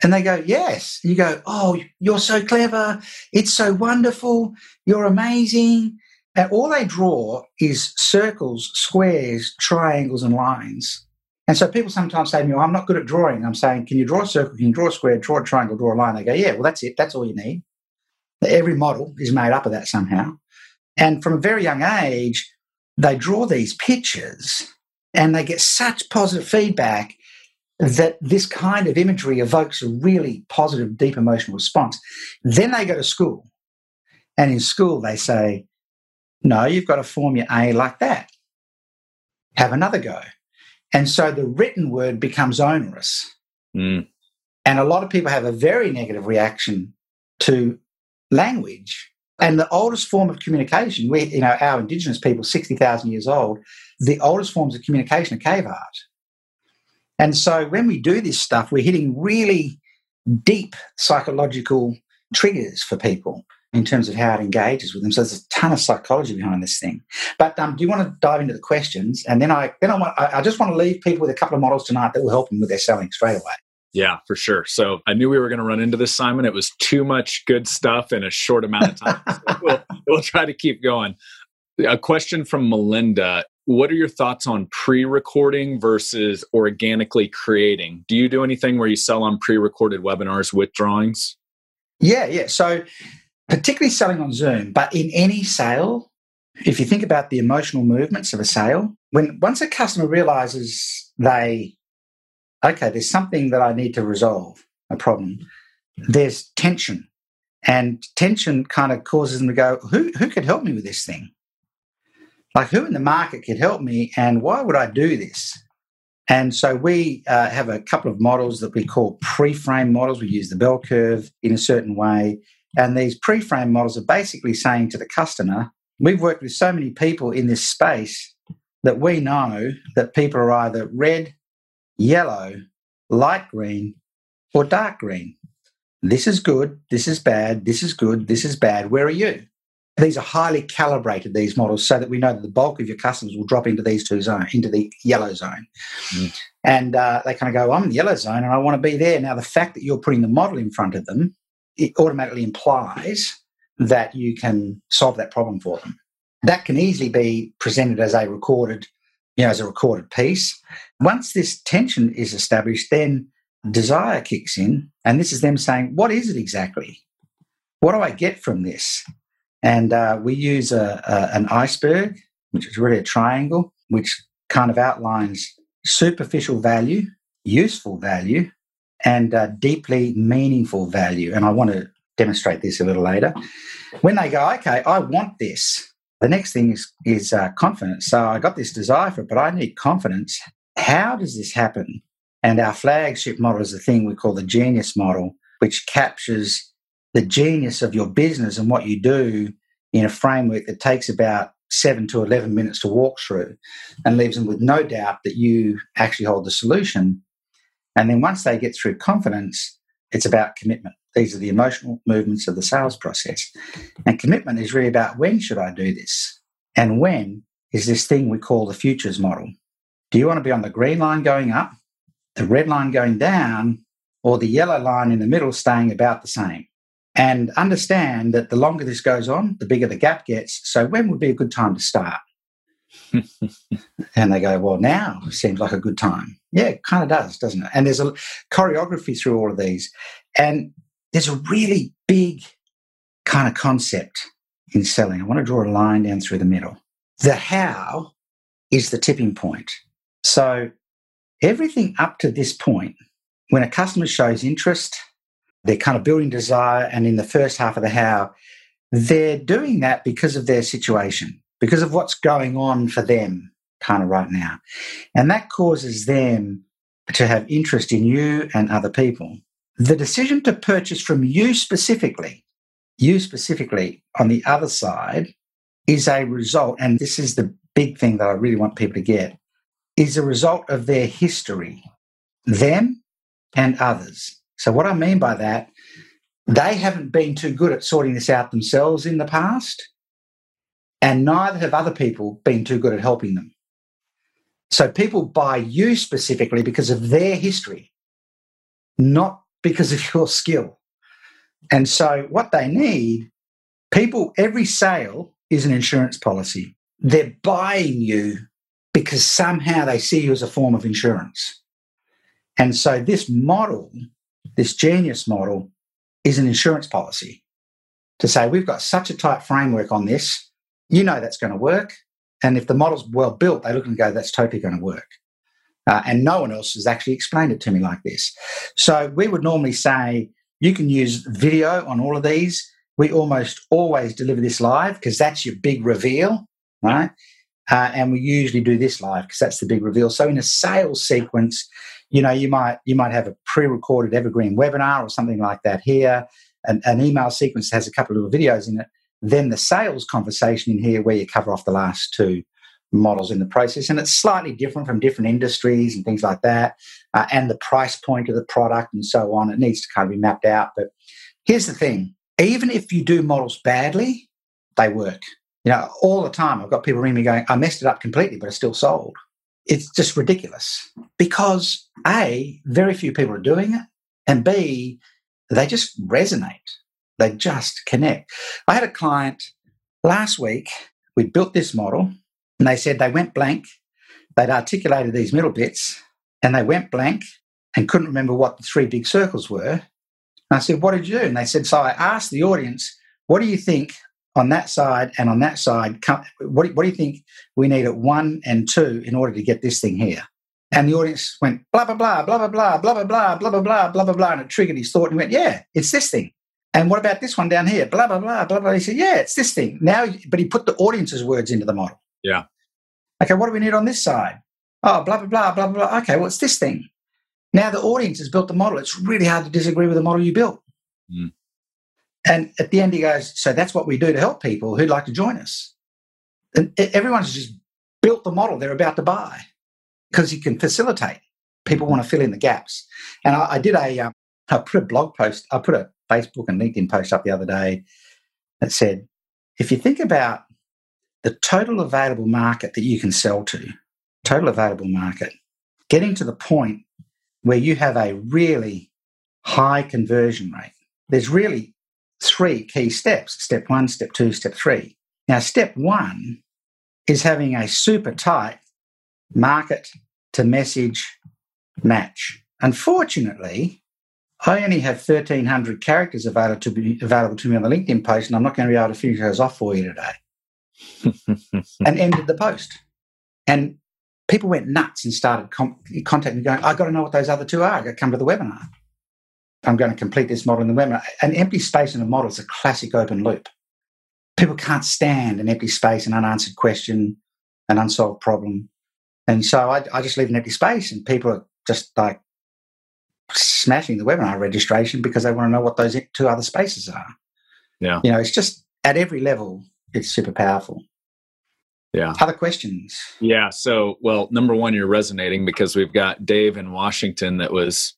And they go, Yes. You go, Oh, you're so clever. It's so wonderful. You're amazing. And all they draw is circles, squares, triangles, and lines. And so people sometimes say to me, well, I'm not good at drawing. I'm saying, can you draw a circle? Can you draw a square, draw a triangle, draw a line? They go, yeah, well, that's it. That's all you need. Every model is made up of that somehow. And from a very young age, they draw these pictures and they get such positive feedback that this kind of imagery evokes a really positive, deep emotional response. Then they go to school. And in school, they say, no, you've got to form your A like that. Have another go. And so the written word becomes onerous. Mm. And a lot of people have a very negative reaction to language. And the oldest form of communication, we, you know, our indigenous people, 60,000 years old, the oldest forms of communication are cave art. And so when we do this stuff, we're hitting really deep psychological triggers for people in terms of how it engages with them. So there's a ton of psychology behind this thing. But um, do you want to dive into the questions? And then I then I want I, I just want to leave people with a couple of models tonight that will help them with their selling straight away. Yeah, for sure. So I knew we were going to run into this, Simon. It was too much good stuff in a short amount of time. so we'll, we'll try to keep going. A question from Melinda what are your thoughts on pre-recording versus organically creating do you do anything where you sell on pre-recorded webinars with drawings yeah yeah so particularly selling on zoom but in any sale if you think about the emotional movements of a sale when once a customer realizes they okay there's something that i need to resolve a problem there's tension and tension kind of causes them to go who, who could help me with this thing like who in the market could help me and why would I do this? And so we uh, have a couple of models that we call pre-frame models. We use the bell curve in a certain way. And these pre-frame models are basically saying to the customer, we've worked with so many people in this space that we know that people are either red, yellow, light green, or dark green. This is good, this is bad, this is good, this is bad. Where are you? these are highly calibrated these models so that we know that the bulk of your customers will drop into these two zones into the yellow zone mm. and uh, they kind of go i'm in the yellow zone and i want to be there now the fact that you're putting the model in front of them it automatically implies that you can solve that problem for them. That can easily be presented as a recorded you know as a recorded piece. Once this tension is established then desire kicks in and this is them saying what is it exactly? What do i get from this? And uh, we use a, a, an iceberg, which is really a triangle, which kind of outlines superficial value, useful value, and uh, deeply meaningful value. And I want to demonstrate this a little later. When they go, okay, I want this, the next thing is, is uh, confidence. So I got this desire for it, but I need confidence. How does this happen? And our flagship model is the thing we call the genius model, which captures the genius of your business and what you do in a framework that takes about seven to 11 minutes to walk through and leaves them with no doubt that you actually hold the solution. And then once they get through confidence, it's about commitment. These are the emotional movements of the sales process. And commitment is really about when should I do this? And when is this thing we call the futures model? Do you want to be on the green line going up, the red line going down, or the yellow line in the middle staying about the same? and understand that the longer this goes on, the bigger the gap gets. So, when would be a good time to start? and they go, Well, now seems like a good time. Yeah, it kind of does, doesn't it? And there's a choreography through all of these. And there's a really big kind of concept in selling. I want to draw a line down through the middle. The how is the tipping point. So, everything up to this point, when a customer shows interest, they're kind of building desire. And in the first half of the how, they're doing that because of their situation, because of what's going on for them kind of right now. And that causes them to have interest in you and other people. The decision to purchase from you specifically, you specifically on the other side, is a result, and this is the big thing that I really want people to get, is a result of their history, them and others. So, what I mean by that, they haven't been too good at sorting this out themselves in the past, and neither have other people been too good at helping them. So, people buy you specifically because of their history, not because of your skill. And so, what they need, people, every sale is an insurance policy. They're buying you because somehow they see you as a form of insurance. And so this model, this genius model, is an insurance policy to say we've got such a tight framework on this, you know that's going to work. And if the model's well built, they look and go, that's totally going to work. Uh, and no one else has actually explained it to me like this. So we would normally say you can use video on all of these. We almost always deliver this live because that's your big reveal, right? Uh, and we usually do this live because that's the big reveal. So in a sales sequence, you know, you might you might have a pre-recorded evergreen webinar or something like that here, and an email sequence has a couple of little videos in it. Then the sales conversation in here where you cover off the last two models in the process. And it's slightly different from different industries and things like that, uh, and the price point of the product and so on. It needs to kind of be mapped out. But here's the thing even if you do models badly, they work. You know, all the time I've got people ring me going, I messed it up completely, but I still sold. It's just ridiculous because A, very few people are doing it, and B, they just resonate. They just connect. I had a client last week, we built this model, and they said they went blank. They'd articulated these middle bits, and they went blank and couldn't remember what the three big circles were. And I said, What did you do? And they said, So I asked the audience, What do you think on that side and on that side? What, do you think we need at one and two in order to get this thing here? And the audience went blah blah blah blah blah blah blah blah blah blah blah blah blah blah, and it triggered his thought. And went, "Yeah, it's this thing." And what about this one down here? Blah blah blah blah blah. He said, "Yeah, it's this thing." Now, but he put the audience's words into the model. Yeah. Okay, what do we need on this side? Oh, blah blah blah blah blah. Okay, well, this thing. Now the audience has built the model. It's really hard to disagree with the model you built. Mm. And at the end, he goes, "So that's what we do to help people who'd like to join us." And everyone's just built the model they're about to buy because you can facilitate. People want to fill in the gaps. And I, I did a, um, I put a blog post, I put a Facebook and LinkedIn post up the other day that said, if you think about the total available market that you can sell to, total available market, getting to the point where you have a really high conversion rate, there's really three key steps step one, step two, step three. Now, step one is having a super tight market to message match. Unfortunately, I only have 1,300 characters available to, be, available to me on the LinkedIn post, and I'm not going to be able to finish those off for you today. and ended the post. And people went nuts and started com- contacting me going, I've got to know what those other two are. I've got to come to the webinar. I'm going to complete this model in the webinar. An empty space in a model is a classic open loop. People can't stand an empty space, an unanswered question, an unsolved problem. And so I, I just leave an empty space and people are just like smashing the webinar registration because they want to know what those two other spaces are. Yeah. You know, it's just at every level, it's super powerful. Yeah. Other questions? Yeah. So, well, number one, you're resonating because we've got Dave in Washington that was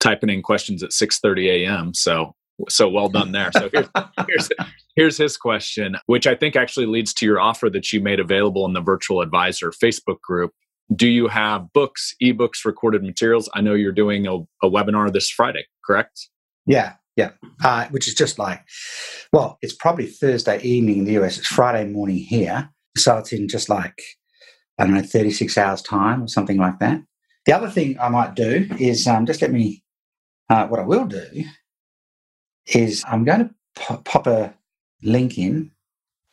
typing in questions at 6:30 a.m. So so well done there. So here's, here's, here's his question, which I think actually leads to your offer that you made available in the Virtual Advisor Facebook group. Do you have books, ebooks, recorded materials? I know you're doing a, a webinar this Friday, correct? Yeah, yeah. Uh, which is just like, well, it's probably Thursday evening in the US. It's Friday morning here. So it's in just like, I don't know, 36 hours time or something like that. The other thing I might do is um, just let me, uh, what I will do is I'm going to pop, pop a link in.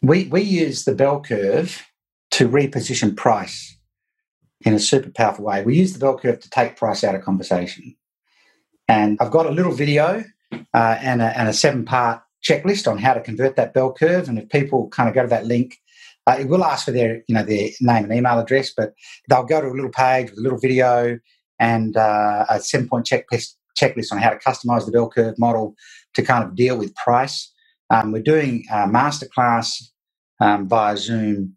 We, we use the bell curve to reposition price in a super powerful way. We use the bell curve to take price out of conversation. And I've got a little video uh, and, a, and a seven part checklist on how to convert that bell curve. And if people kind of go to that link, uh, it will ask for their, you know, their name and email address, but they'll go to a little page with a little video and uh, a seven point checklist, checklist on how to customize the bell curve model to kind of deal with price. Um, we're doing a masterclass um, via Zoom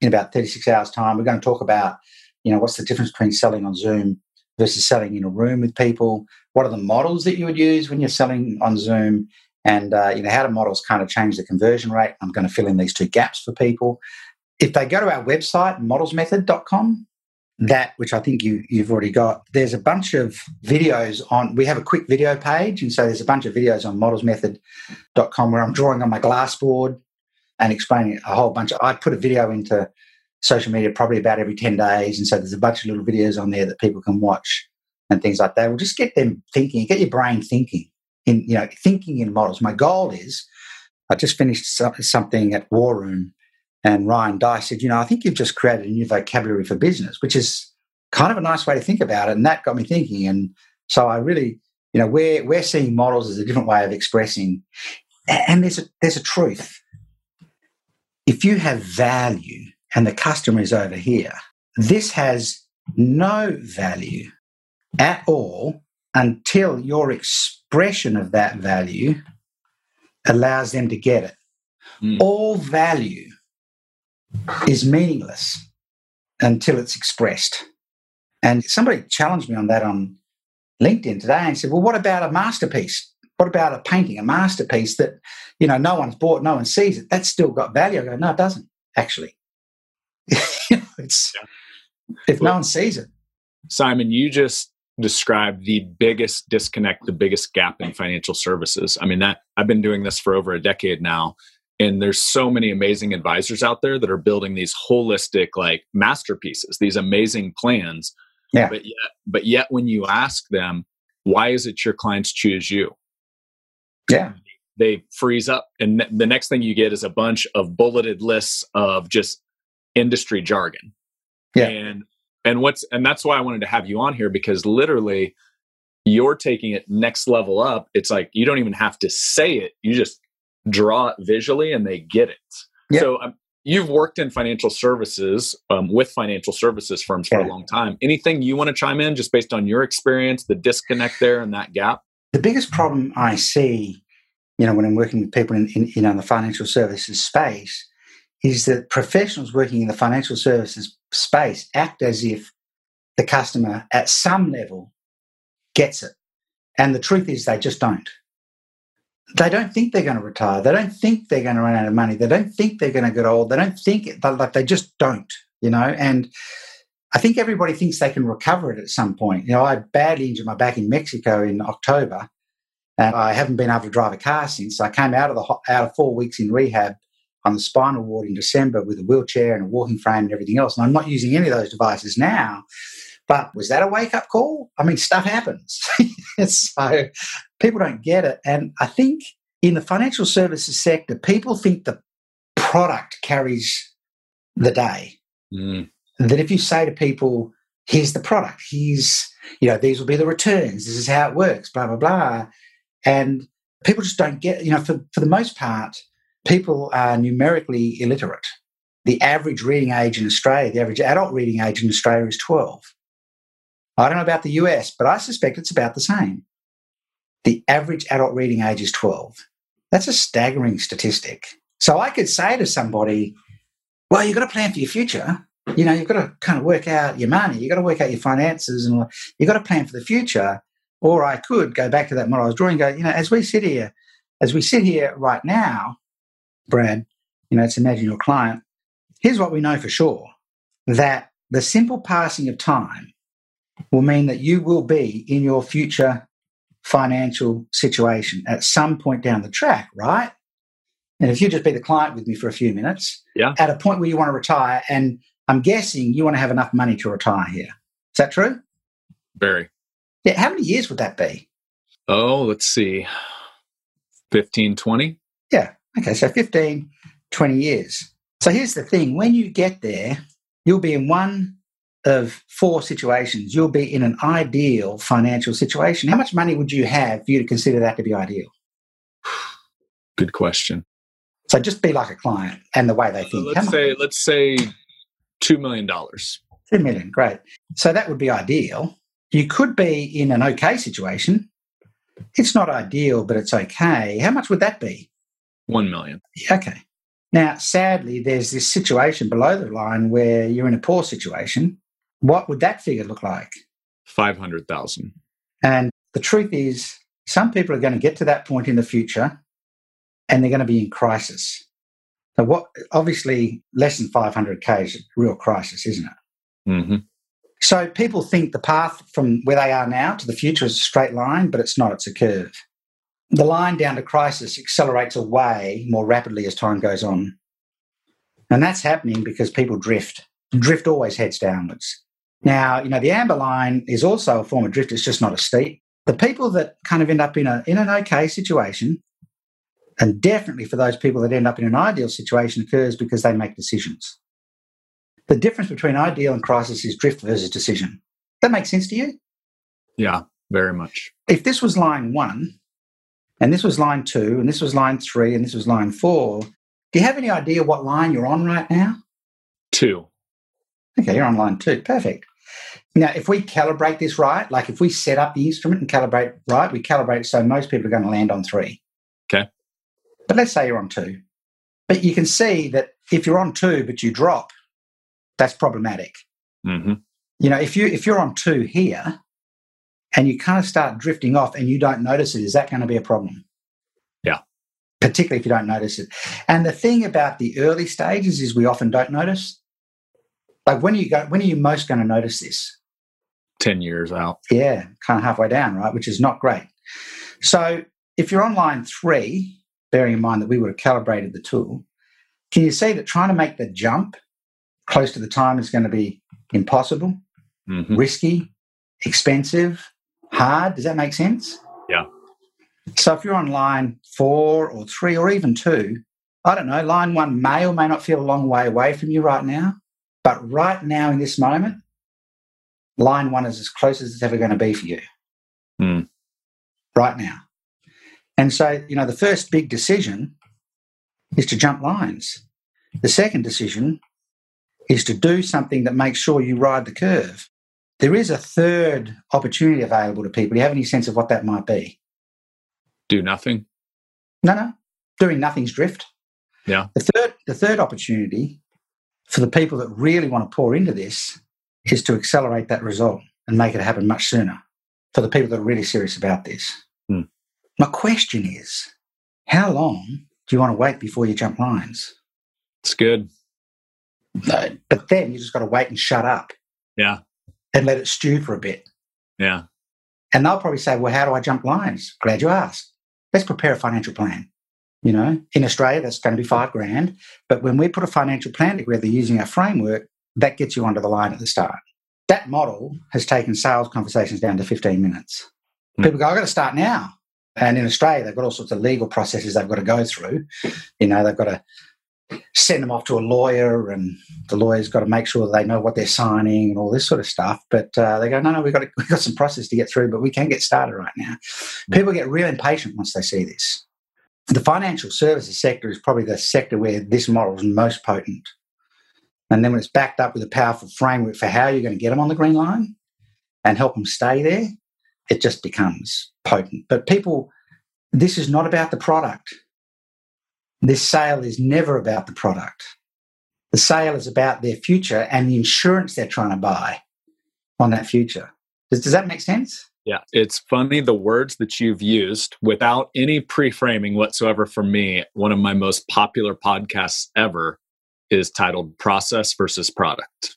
in about 36 hours' time. We're going to talk about, you know, what's the difference between selling on Zoom versus selling in a room with people. What are the models that you would use when you're selling on Zoom? And, uh, you know, how do models kind of change the conversion rate? I'm going to fill in these two gaps for people. If they go to our website, modelsmethod.com, that which I think you you've already got. There's a bunch of videos on. We have a quick video page, and so there's a bunch of videos on modelsmethod.com where I'm drawing on my glass board, and explaining a whole bunch. Of, I put a video into social media probably about every 10 days. And so there's a bunch of little videos on there that people can watch and things like that. We'll just get them thinking, get your brain thinking in, you know, thinking in models. My goal is, I just finished something at War Room and Ryan Deiss said, you know, I think you've just created a new vocabulary for business, which is kind of a nice way to think about it. And that got me thinking. And so I really, you know, we're, we're seeing models as a different way of expressing. And there's a, there's a truth. If you have value and the customer is over here, this has no value at all until your expression of that value allows them to get it. Mm. All value is meaningless until it's expressed. And somebody challenged me on that on LinkedIn today and said, Well, what about a masterpiece? What about a painting, a masterpiece that, you know, no one's bought, no one sees it? That's still got value. I go, No, it doesn't, actually. it's if well, no one sees it. Simon, you just described the biggest disconnect, the biggest gap in financial services. I mean, that I've been doing this for over a decade now. And there's so many amazing advisors out there that are building these holistic like masterpieces, these amazing plans. Yeah. But yet, but yet when you ask them, why is it your clients choose you? Yeah. They freeze up. And the next thing you get is a bunch of bulleted lists of just industry jargon. Yeah. And and what's and that's why I wanted to have you on here because literally you're taking it next level up. It's like you don't even have to say it. You just draw it visually and they get it. Yeah. So um, you've worked in financial services um, with financial services firms for yeah. a long time. Anything you want to chime in just based on your experience, the disconnect there and that gap? The biggest problem I see, you know, when I'm working with people in, in in the financial services space is that professionals working in the financial services space act as if the customer at some level gets it. And the truth is, they just don't. They don't think they're going to retire. They don't think they're going to run out of money. They don't think they're going to get old. They don't think it, like they just don't, you know. And I think everybody thinks they can recover it at some point. You know, I badly injured my back in Mexico in October, and I haven't been able to drive a car since. I came out of the out of four weeks in rehab on the spinal ward in December with a wheelchair and a walking frame and everything else. And I'm not using any of those devices now. But was that a wake up call? I mean, stuff happens. so people don't get it. And I think in the financial services sector, people think the product carries the day. Mm. That if you say to people, here's the product, here's, you know, these will be the returns, this is how it works, blah, blah, blah. And people just don't get, you know, for, for the most part, people are numerically illiterate. The average reading age in Australia, the average adult reading age in Australia is 12. I don't know about the US, but I suspect it's about the same. The average adult reading age is 12. That's a staggering statistic. So I could say to somebody, well, you've got to plan for your future. You know, you've got to kind of work out your money, you've got to work out your finances, and you've got to plan for the future. Or I could go back to that model I was drawing, go, you know, as we sit here, as we sit here right now, Brad, you know, let's imagine your client. Here's what we know for sure that the simple passing of time will mean that you will be in your future financial situation at some point down the track, right? And if you just be the client with me for a few minutes, yeah. at a point where you want to retire, and I'm guessing you want to have enough money to retire here. Is that true? Very. Yeah. How many years would that be? Oh, let's see. 15, 20? Okay. So 15, 20 years. So here's the thing when you get there, you'll be in one of four situations, you'll be in an ideal financial situation. How much money would you have for you to consider that to be ideal? Good question. So just be like a client and the way they think. let's say let's say two million dollars. Two million, great. So that would be ideal. You could be in an okay situation. It's not ideal, but it's okay. How much would that be? One million. Okay. Now, sadly, there's this situation below the line where you're in a poor situation what would that figure look like? 500,000. And the truth is, some people are going to get to that point in the future and they're going to be in crisis. So, what obviously less than 500K is a real crisis, isn't it? Mm-hmm. So, people think the path from where they are now to the future is a straight line, but it's not, it's a curve. The line down to crisis accelerates away more rapidly as time goes on. And that's happening because people drift. Drift always heads downwards. Now, you know, the amber line is also a form of drift, it's just not as steep. The people that kind of end up in, a, in an okay situation, and definitely for those people that end up in an ideal situation, occurs because they make decisions. The difference between ideal and crisis is drift versus decision. That makes sense to you? Yeah, very much. If this was line one, and this was line two, and this was line three, and this was line four, do you have any idea what line you're on right now? Two. Okay, you're on line two. Perfect. Now, if we calibrate this right, like if we set up the instrument and calibrate right, we calibrate so most people are going to land on three. Okay. But let's say you're on two. But you can see that if you're on two but you drop, that's problematic. Mm-hmm. You know, if you if you're on two here and you kind of start drifting off and you don't notice it, is that going to be a problem? Yeah. Particularly if you don't notice it. And the thing about the early stages is we often don't notice. Like when are you go, when are you most going to notice this? 10 years out. Yeah, kind of halfway down, right? Which is not great. So if you're on line three, bearing in mind that we would have calibrated the tool, can you see that trying to make the jump close to the time is going to be impossible, Mm-hmm. risky, expensive, hard? Does that make sense? Yeah. So if you're on line four or three or even two, I don't know, line one may or may not feel a long way away from you right now. But right now in this moment, line one is as close as it's ever going to be for you. Hmm. Right now. And so, you know, the first big decision is to jump lines. The second decision is to do something that makes sure you ride the curve. There is a third opportunity available to people. Do you have any sense of what that might be? Do nothing. No, no. Doing nothing's drift. Yeah. The third, the third opportunity for the people that really want to pour into this is to accelerate that result and make it happen much sooner for the people that are really serious about this. Hmm. My question is, how long do you want to wait before you jump lines? It's good. No. But then you just got to wait and shut up Yeah. And let it stew for a bit. Yeah. And they'll probably say, well, how do I jump lines? Glad you asked. Let's prepare a financial plan. You know, in Australia, that's going to be five grand. But when we put a financial plan together using our framework, that gets you onto the line at the start. That model has taken sales conversations down to 15 minutes. Hmm. People go, I've got to start now. And in Australia, they've got all sorts of legal processes they've got to go through. You know, they've got to send them off to a lawyer, and the lawyer's got to make sure they know what they're signing and all this sort of stuff. But uh, they go, no, no, we've got, to, we've got some process to get through, but we can get started right now. People get real impatient once they see this. The financial services sector is probably the sector where this model is most potent. And then when it's backed up with a powerful framework for how you're going to get them on the green line and help them stay there, it just becomes potent. But people, this is not about the product. This sale is never about the product. The sale is about their future and the insurance they're trying to buy on that future. Does, does that make sense? Yeah. It's funny the words that you've used without any pre framing whatsoever for me. One of my most popular podcasts ever is titled Process versus Product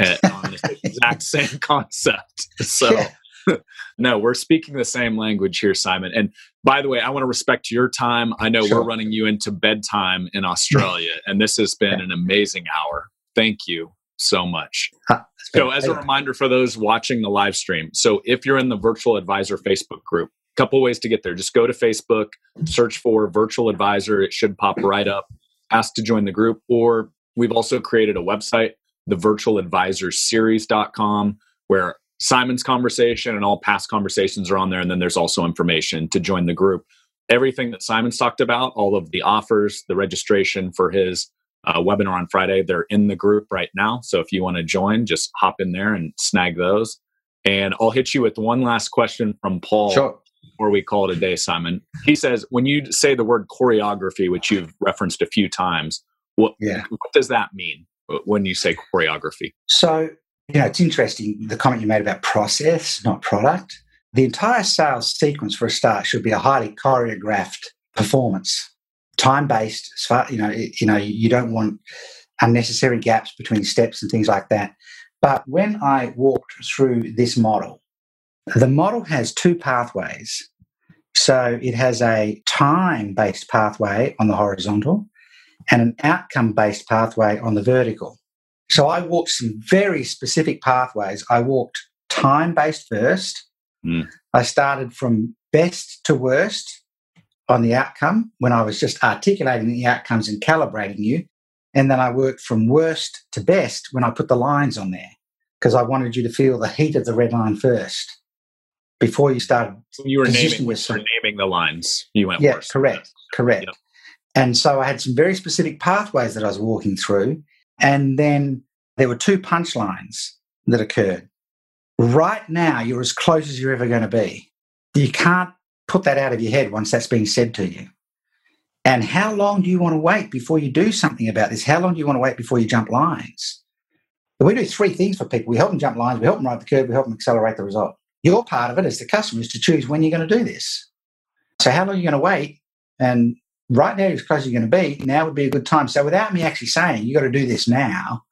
and on this exact same concept. So, Yeah. no, we're speaking the same language here, Simon. And by the way, I want to respect your time. I know Sure. we're running you into bedtime in Australia, and this has been an amazing hour. Thank you so much. It's So, as a reminder for those watching the live stream, so if you're in the Virtual Advisor Facebook group, a couple ways to get there. Just go to Facebook, search for Virtual Advisor. It should pop right up. Ask to join the group, or we've also created a website, the virtualadvisorseries.com, where Simon's conversation and all past conversations are on there. And then there's also information to join the group. Everything that Simon's talked about, all of the offers, the registration for his uh, webinar on Friday, they're in the group right now. So if you want to join, just hop in there and snag those. And I'll hit you with one last question from Paul Sure. before we call it a day, Simon. He says, when you say the word choreography, which you've referenced a few times, what, Yeah. what does that mean when you say choreography? So, you know, it's interesting the comment you made about process, not product. The entire sales sequence for a start should be a highly choreographed performance, time based. You know, you know, you don't want unnecessary gaps between steps and things like that. But when I walked through this model, the model has two pathways. So it has a time based pathway on the horizontal, and an outcome based pathway on the vertical. So I walked some very specific pathways. I walked time based first. Mm. I started from best to worst on the outcome when I was just articulating the outcomes and calibrating you. And then I worked from worst to best when I put the lines on there because I wanted you to feel the heat of the red line first before you started. you were naming, with some, naming the lines. You went yeah, worst. correct, correct. Yep. And so I had some very specific pathways that I was walking through. And then there were two punchlines that occurred. Right now, you're as close as you're ever going to be. You can't put that out of your head once that's been said to you. And how long do you want to wait before you do something about this? How long do you want to wait before you jump lines? we do three things for people. We help them jump lines, we help them ride the curve, we help them accelerate the result. Your part of it as the customer is to choose when you're going to do this. So how long are you going to wait? And right now, as close as you're going to be, now would be a good time. So without me actually saying you got to do this now,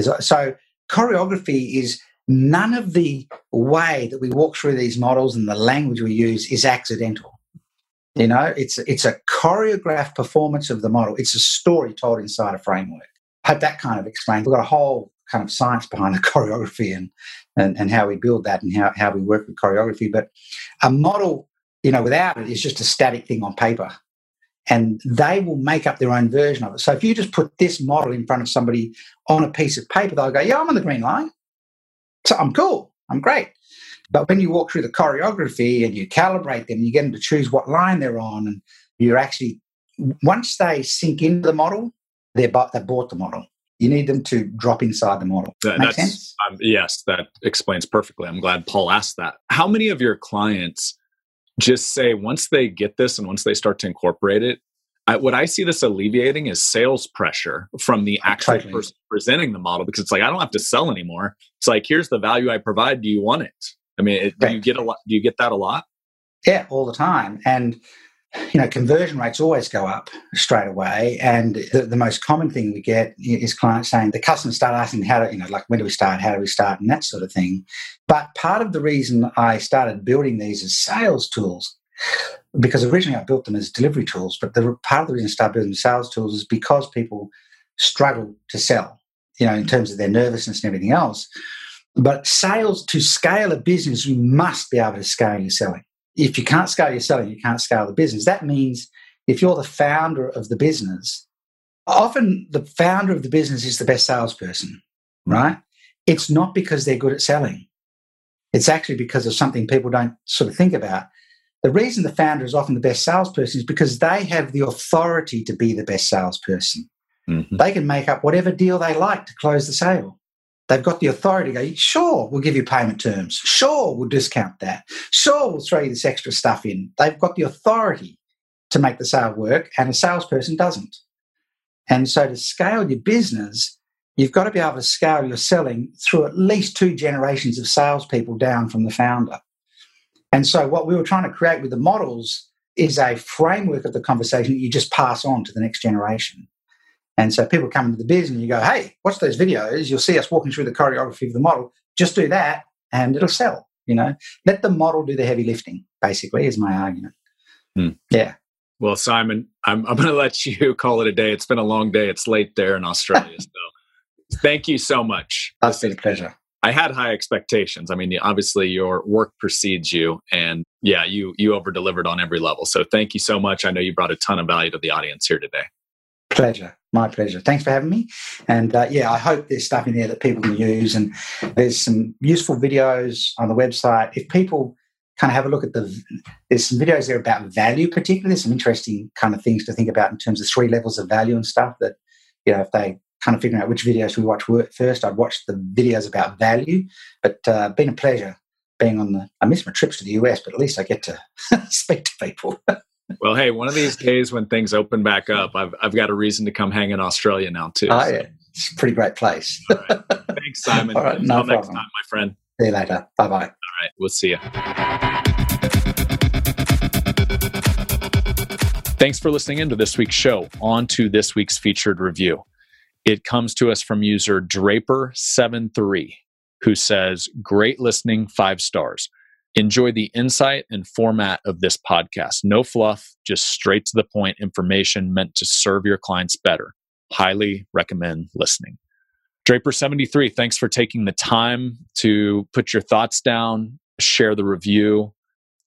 so choreography is none of the way that we walk through these models and the language we use is accidental. You know, it's it's a choreographed performance of the model. It's a story told inside a framework. I Hope that kind of explains. We've got a whole kind of science behind the choreography and, and, and how we build that and how, how we work with choreography. But a model, you know, without it is just a static thing on paper. And they will make up their own version of it. So if you just put this model in front of somebody on a piece of paper, they'll go, Yeah, I'm on the green line. So I'm cool. I'm great. But when you walk through the choreography and you calibrate them, you get them to choose what line they're on, and you're actually once they sink into the model, they're they bought the model. You need them to drop inside the model. That, Make sense? Um, yes, that explains perfectly. I'm glad Paul asked that. How many of your clients just say once they get this and once they start to incorporate it, I, what I see this alleviating is sales pressure from the actual totally. person presenting the model because it's like I don't have to sell anymore. It's like here's the value I provide. Do you want it? I mean, it, do you get a lot? Do you get that a lot? Yeah, all the time. And you know, conversion rates always go up straight away. And the, the, most common thing we get is clients saying the customers start asking how to, you know, like when do we start, how do we start, and that sort of thing. But part of the reason I started building these as sales tools, because originally I built them as delivery tools, but the part of the reason I started building sales tools is because people struggle to sell, you know, in terms of their nervousness and everything else. But sales to scale a business, you must be able to scale your selling if you can't scale your selling, you can't scale the business. That means if you're the founder of the business, often the founder of the business is the best salesperson, right? It's not because they're good at selling. It's actually because of something people don't sort of think about. The reason the founder is often the best salesperson is because they have the authority to be the best salesperson. Mm-hmm. They can make up whatever deal they like to close the sale. They've got the authority to go, sure, we'll give you payment terms. Sure, we'll discount that. Sure, we'll throw you this extra stuff in. They've got the authority to make the sale work, and a salesperson doesn't. And so to scale your business, you've got to be able to scale your selling through at least two generations of salespeople down from the founder. And so what we were trying to create with the models is a framework of the conversation that you just pass on to the next generation. And so people come into the biz and you go, hey, watch those videos. You'll see us walking through the choreography of the model. Just do that and it'll sell. You know, let the model do the heavy lifting, basically, is my argument. Hmm. Yeah. Well, Simon, I'm, I'm going to let you call it a day. It's been a long day. It's late there in Australia. so thank you so much. That's been a pleasure. I had high expectations. I mean, obviously your work precedes you and yeah, you you over delivered on every level. So thank you so much. I know you brought a ton of value to the audience here today. Pleasure. My pleasure. Thanks for having me. And uh, yeah, I hope there's stuff in there that people can use. And there's some useful videos on the website. If people kind of have a look at the, there's some videos there about value, particularly. Some interesting kind of things to think about in terms of three levels of value and stuff that, you know, if they kind of figuring out which videos we watch first, I'd watch the videos about value. But uh, been a pleasure being on the, I miss my trips to the US, but at least I get to speak to people. Well, hey, one of these days when things open back up, I've I've got a reason to come hang in Australia now too. Oh so. yeah, it's a pretty great place. Thanks, Simon. All right, Until no next time, my friend. See you later. Bye bye. All right, we'll see you. Thanks for listening into this week's show. On to this week's featured review. It comes to us from user Draper73, who says, Great listening, five stars. Enjoy the insight and format of this podcast. No fluff, just straight to the point information meant to serve your clients better. Highly recommend listening. Draper73, thanks for taking the time to put your thoughts down, share the review,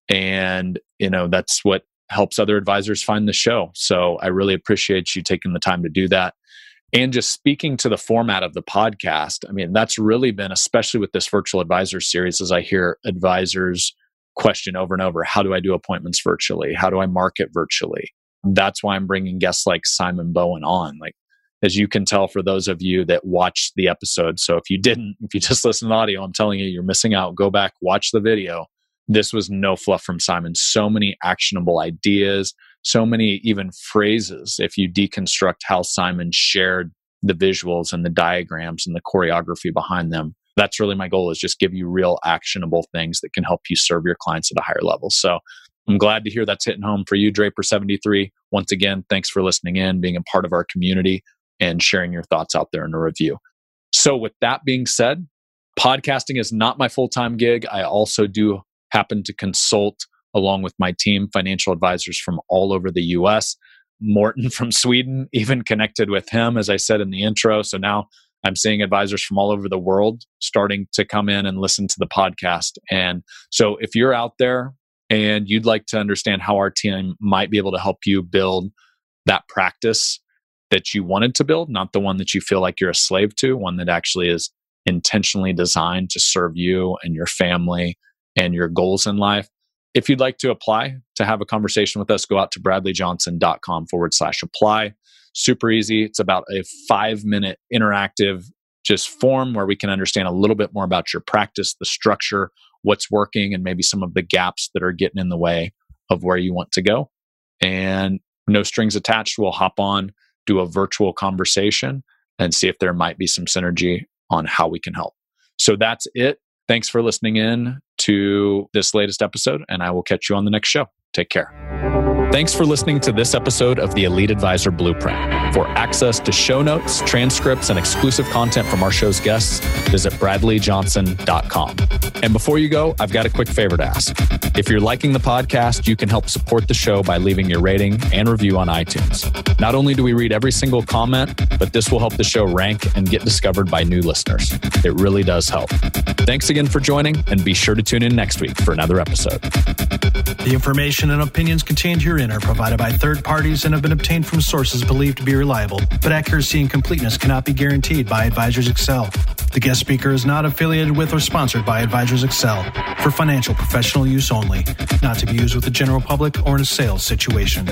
and you know that's what helps other advisors find the show. So I really appreciate you taking the time to do that. And just speaking to the format of the podcast, I mean, that's really been, especially with this virtual advisor series, as I hear advisors question over and over how do I do appointments virtually? How do I market virtually? That's why I'm bringing guests like Simon Bowen on. Like, as you can tell for those of you that watched the episode. So if you didn't, if you just listen to audio, I'm telling you, you're missing out. Go back, watch the video this was no fluff from Simon. So many actionable ideas, so many even phrases. If you deconstruct how Simon shared the visuals and the diagrams and the choreography behind them, that's really my goal is just give you real actionable things that can help you serve your clients at a higher level. So I'm glad to hear that's hitting home for you, Draper73. Once again, thanks for listening in, being a part of our community, and sharing your thoughts out there in a review. So, with that being said, podcasting is not my full time gig. I also do happen to consult along with my team, financial advisors from all over the US. Morton from Sweden, even connected with him, as I said in the intro. So now I'm seeing advisors from all over the world starting to come in and listen to the podcast. And so if you're out there and you'd like to understand how our team might be able to help you build that practice that you wanted to build, not the one that you feel like you're a slave to, one that actually is intentionally designed to serve you and your family and your goals in life. If you'd like to apply to have a conversation with us, go out to bradleyjohnson.com forward slash apply. Super easy. It's about a five minute interactive just form where we can understand a little bit more about your practice, the structure, what's working, and maybe some of the gaps that are getting in the way of where you want to go. And no strings attached. We'll hop on, do a virtual conversation, and see if there might be some synergy on how we can help. So that's it. Thanks for listening in to this latest episode, and I will catch you on the next show. Take care. Thanks for listening to this episode of the Elite Advisor Blueprint. For access to show notes, transcripts, and exclusive content from our show's guests, visit bradleyjohnson.com. And before you go, I've got a quick favor to ask. If you're liking the podcast, you can help support the show by leaving your rating and review on iTunes. Not only do we read every single comment, but this will help the show rank and get discovered by new listeners. It really does help. Thanks again for joining, and be sure to tune in next week for another episode. The information and opinions contained herein are provided by third parties and have been obtained from sources believed to be reliable, but accuracy and completeness cannot be guaranteed by Advisors Excel. The guest speaker is not affiliated with or sponsored by Advisors Excel for financial professional use only, not to be used with the general public or in a sales situation.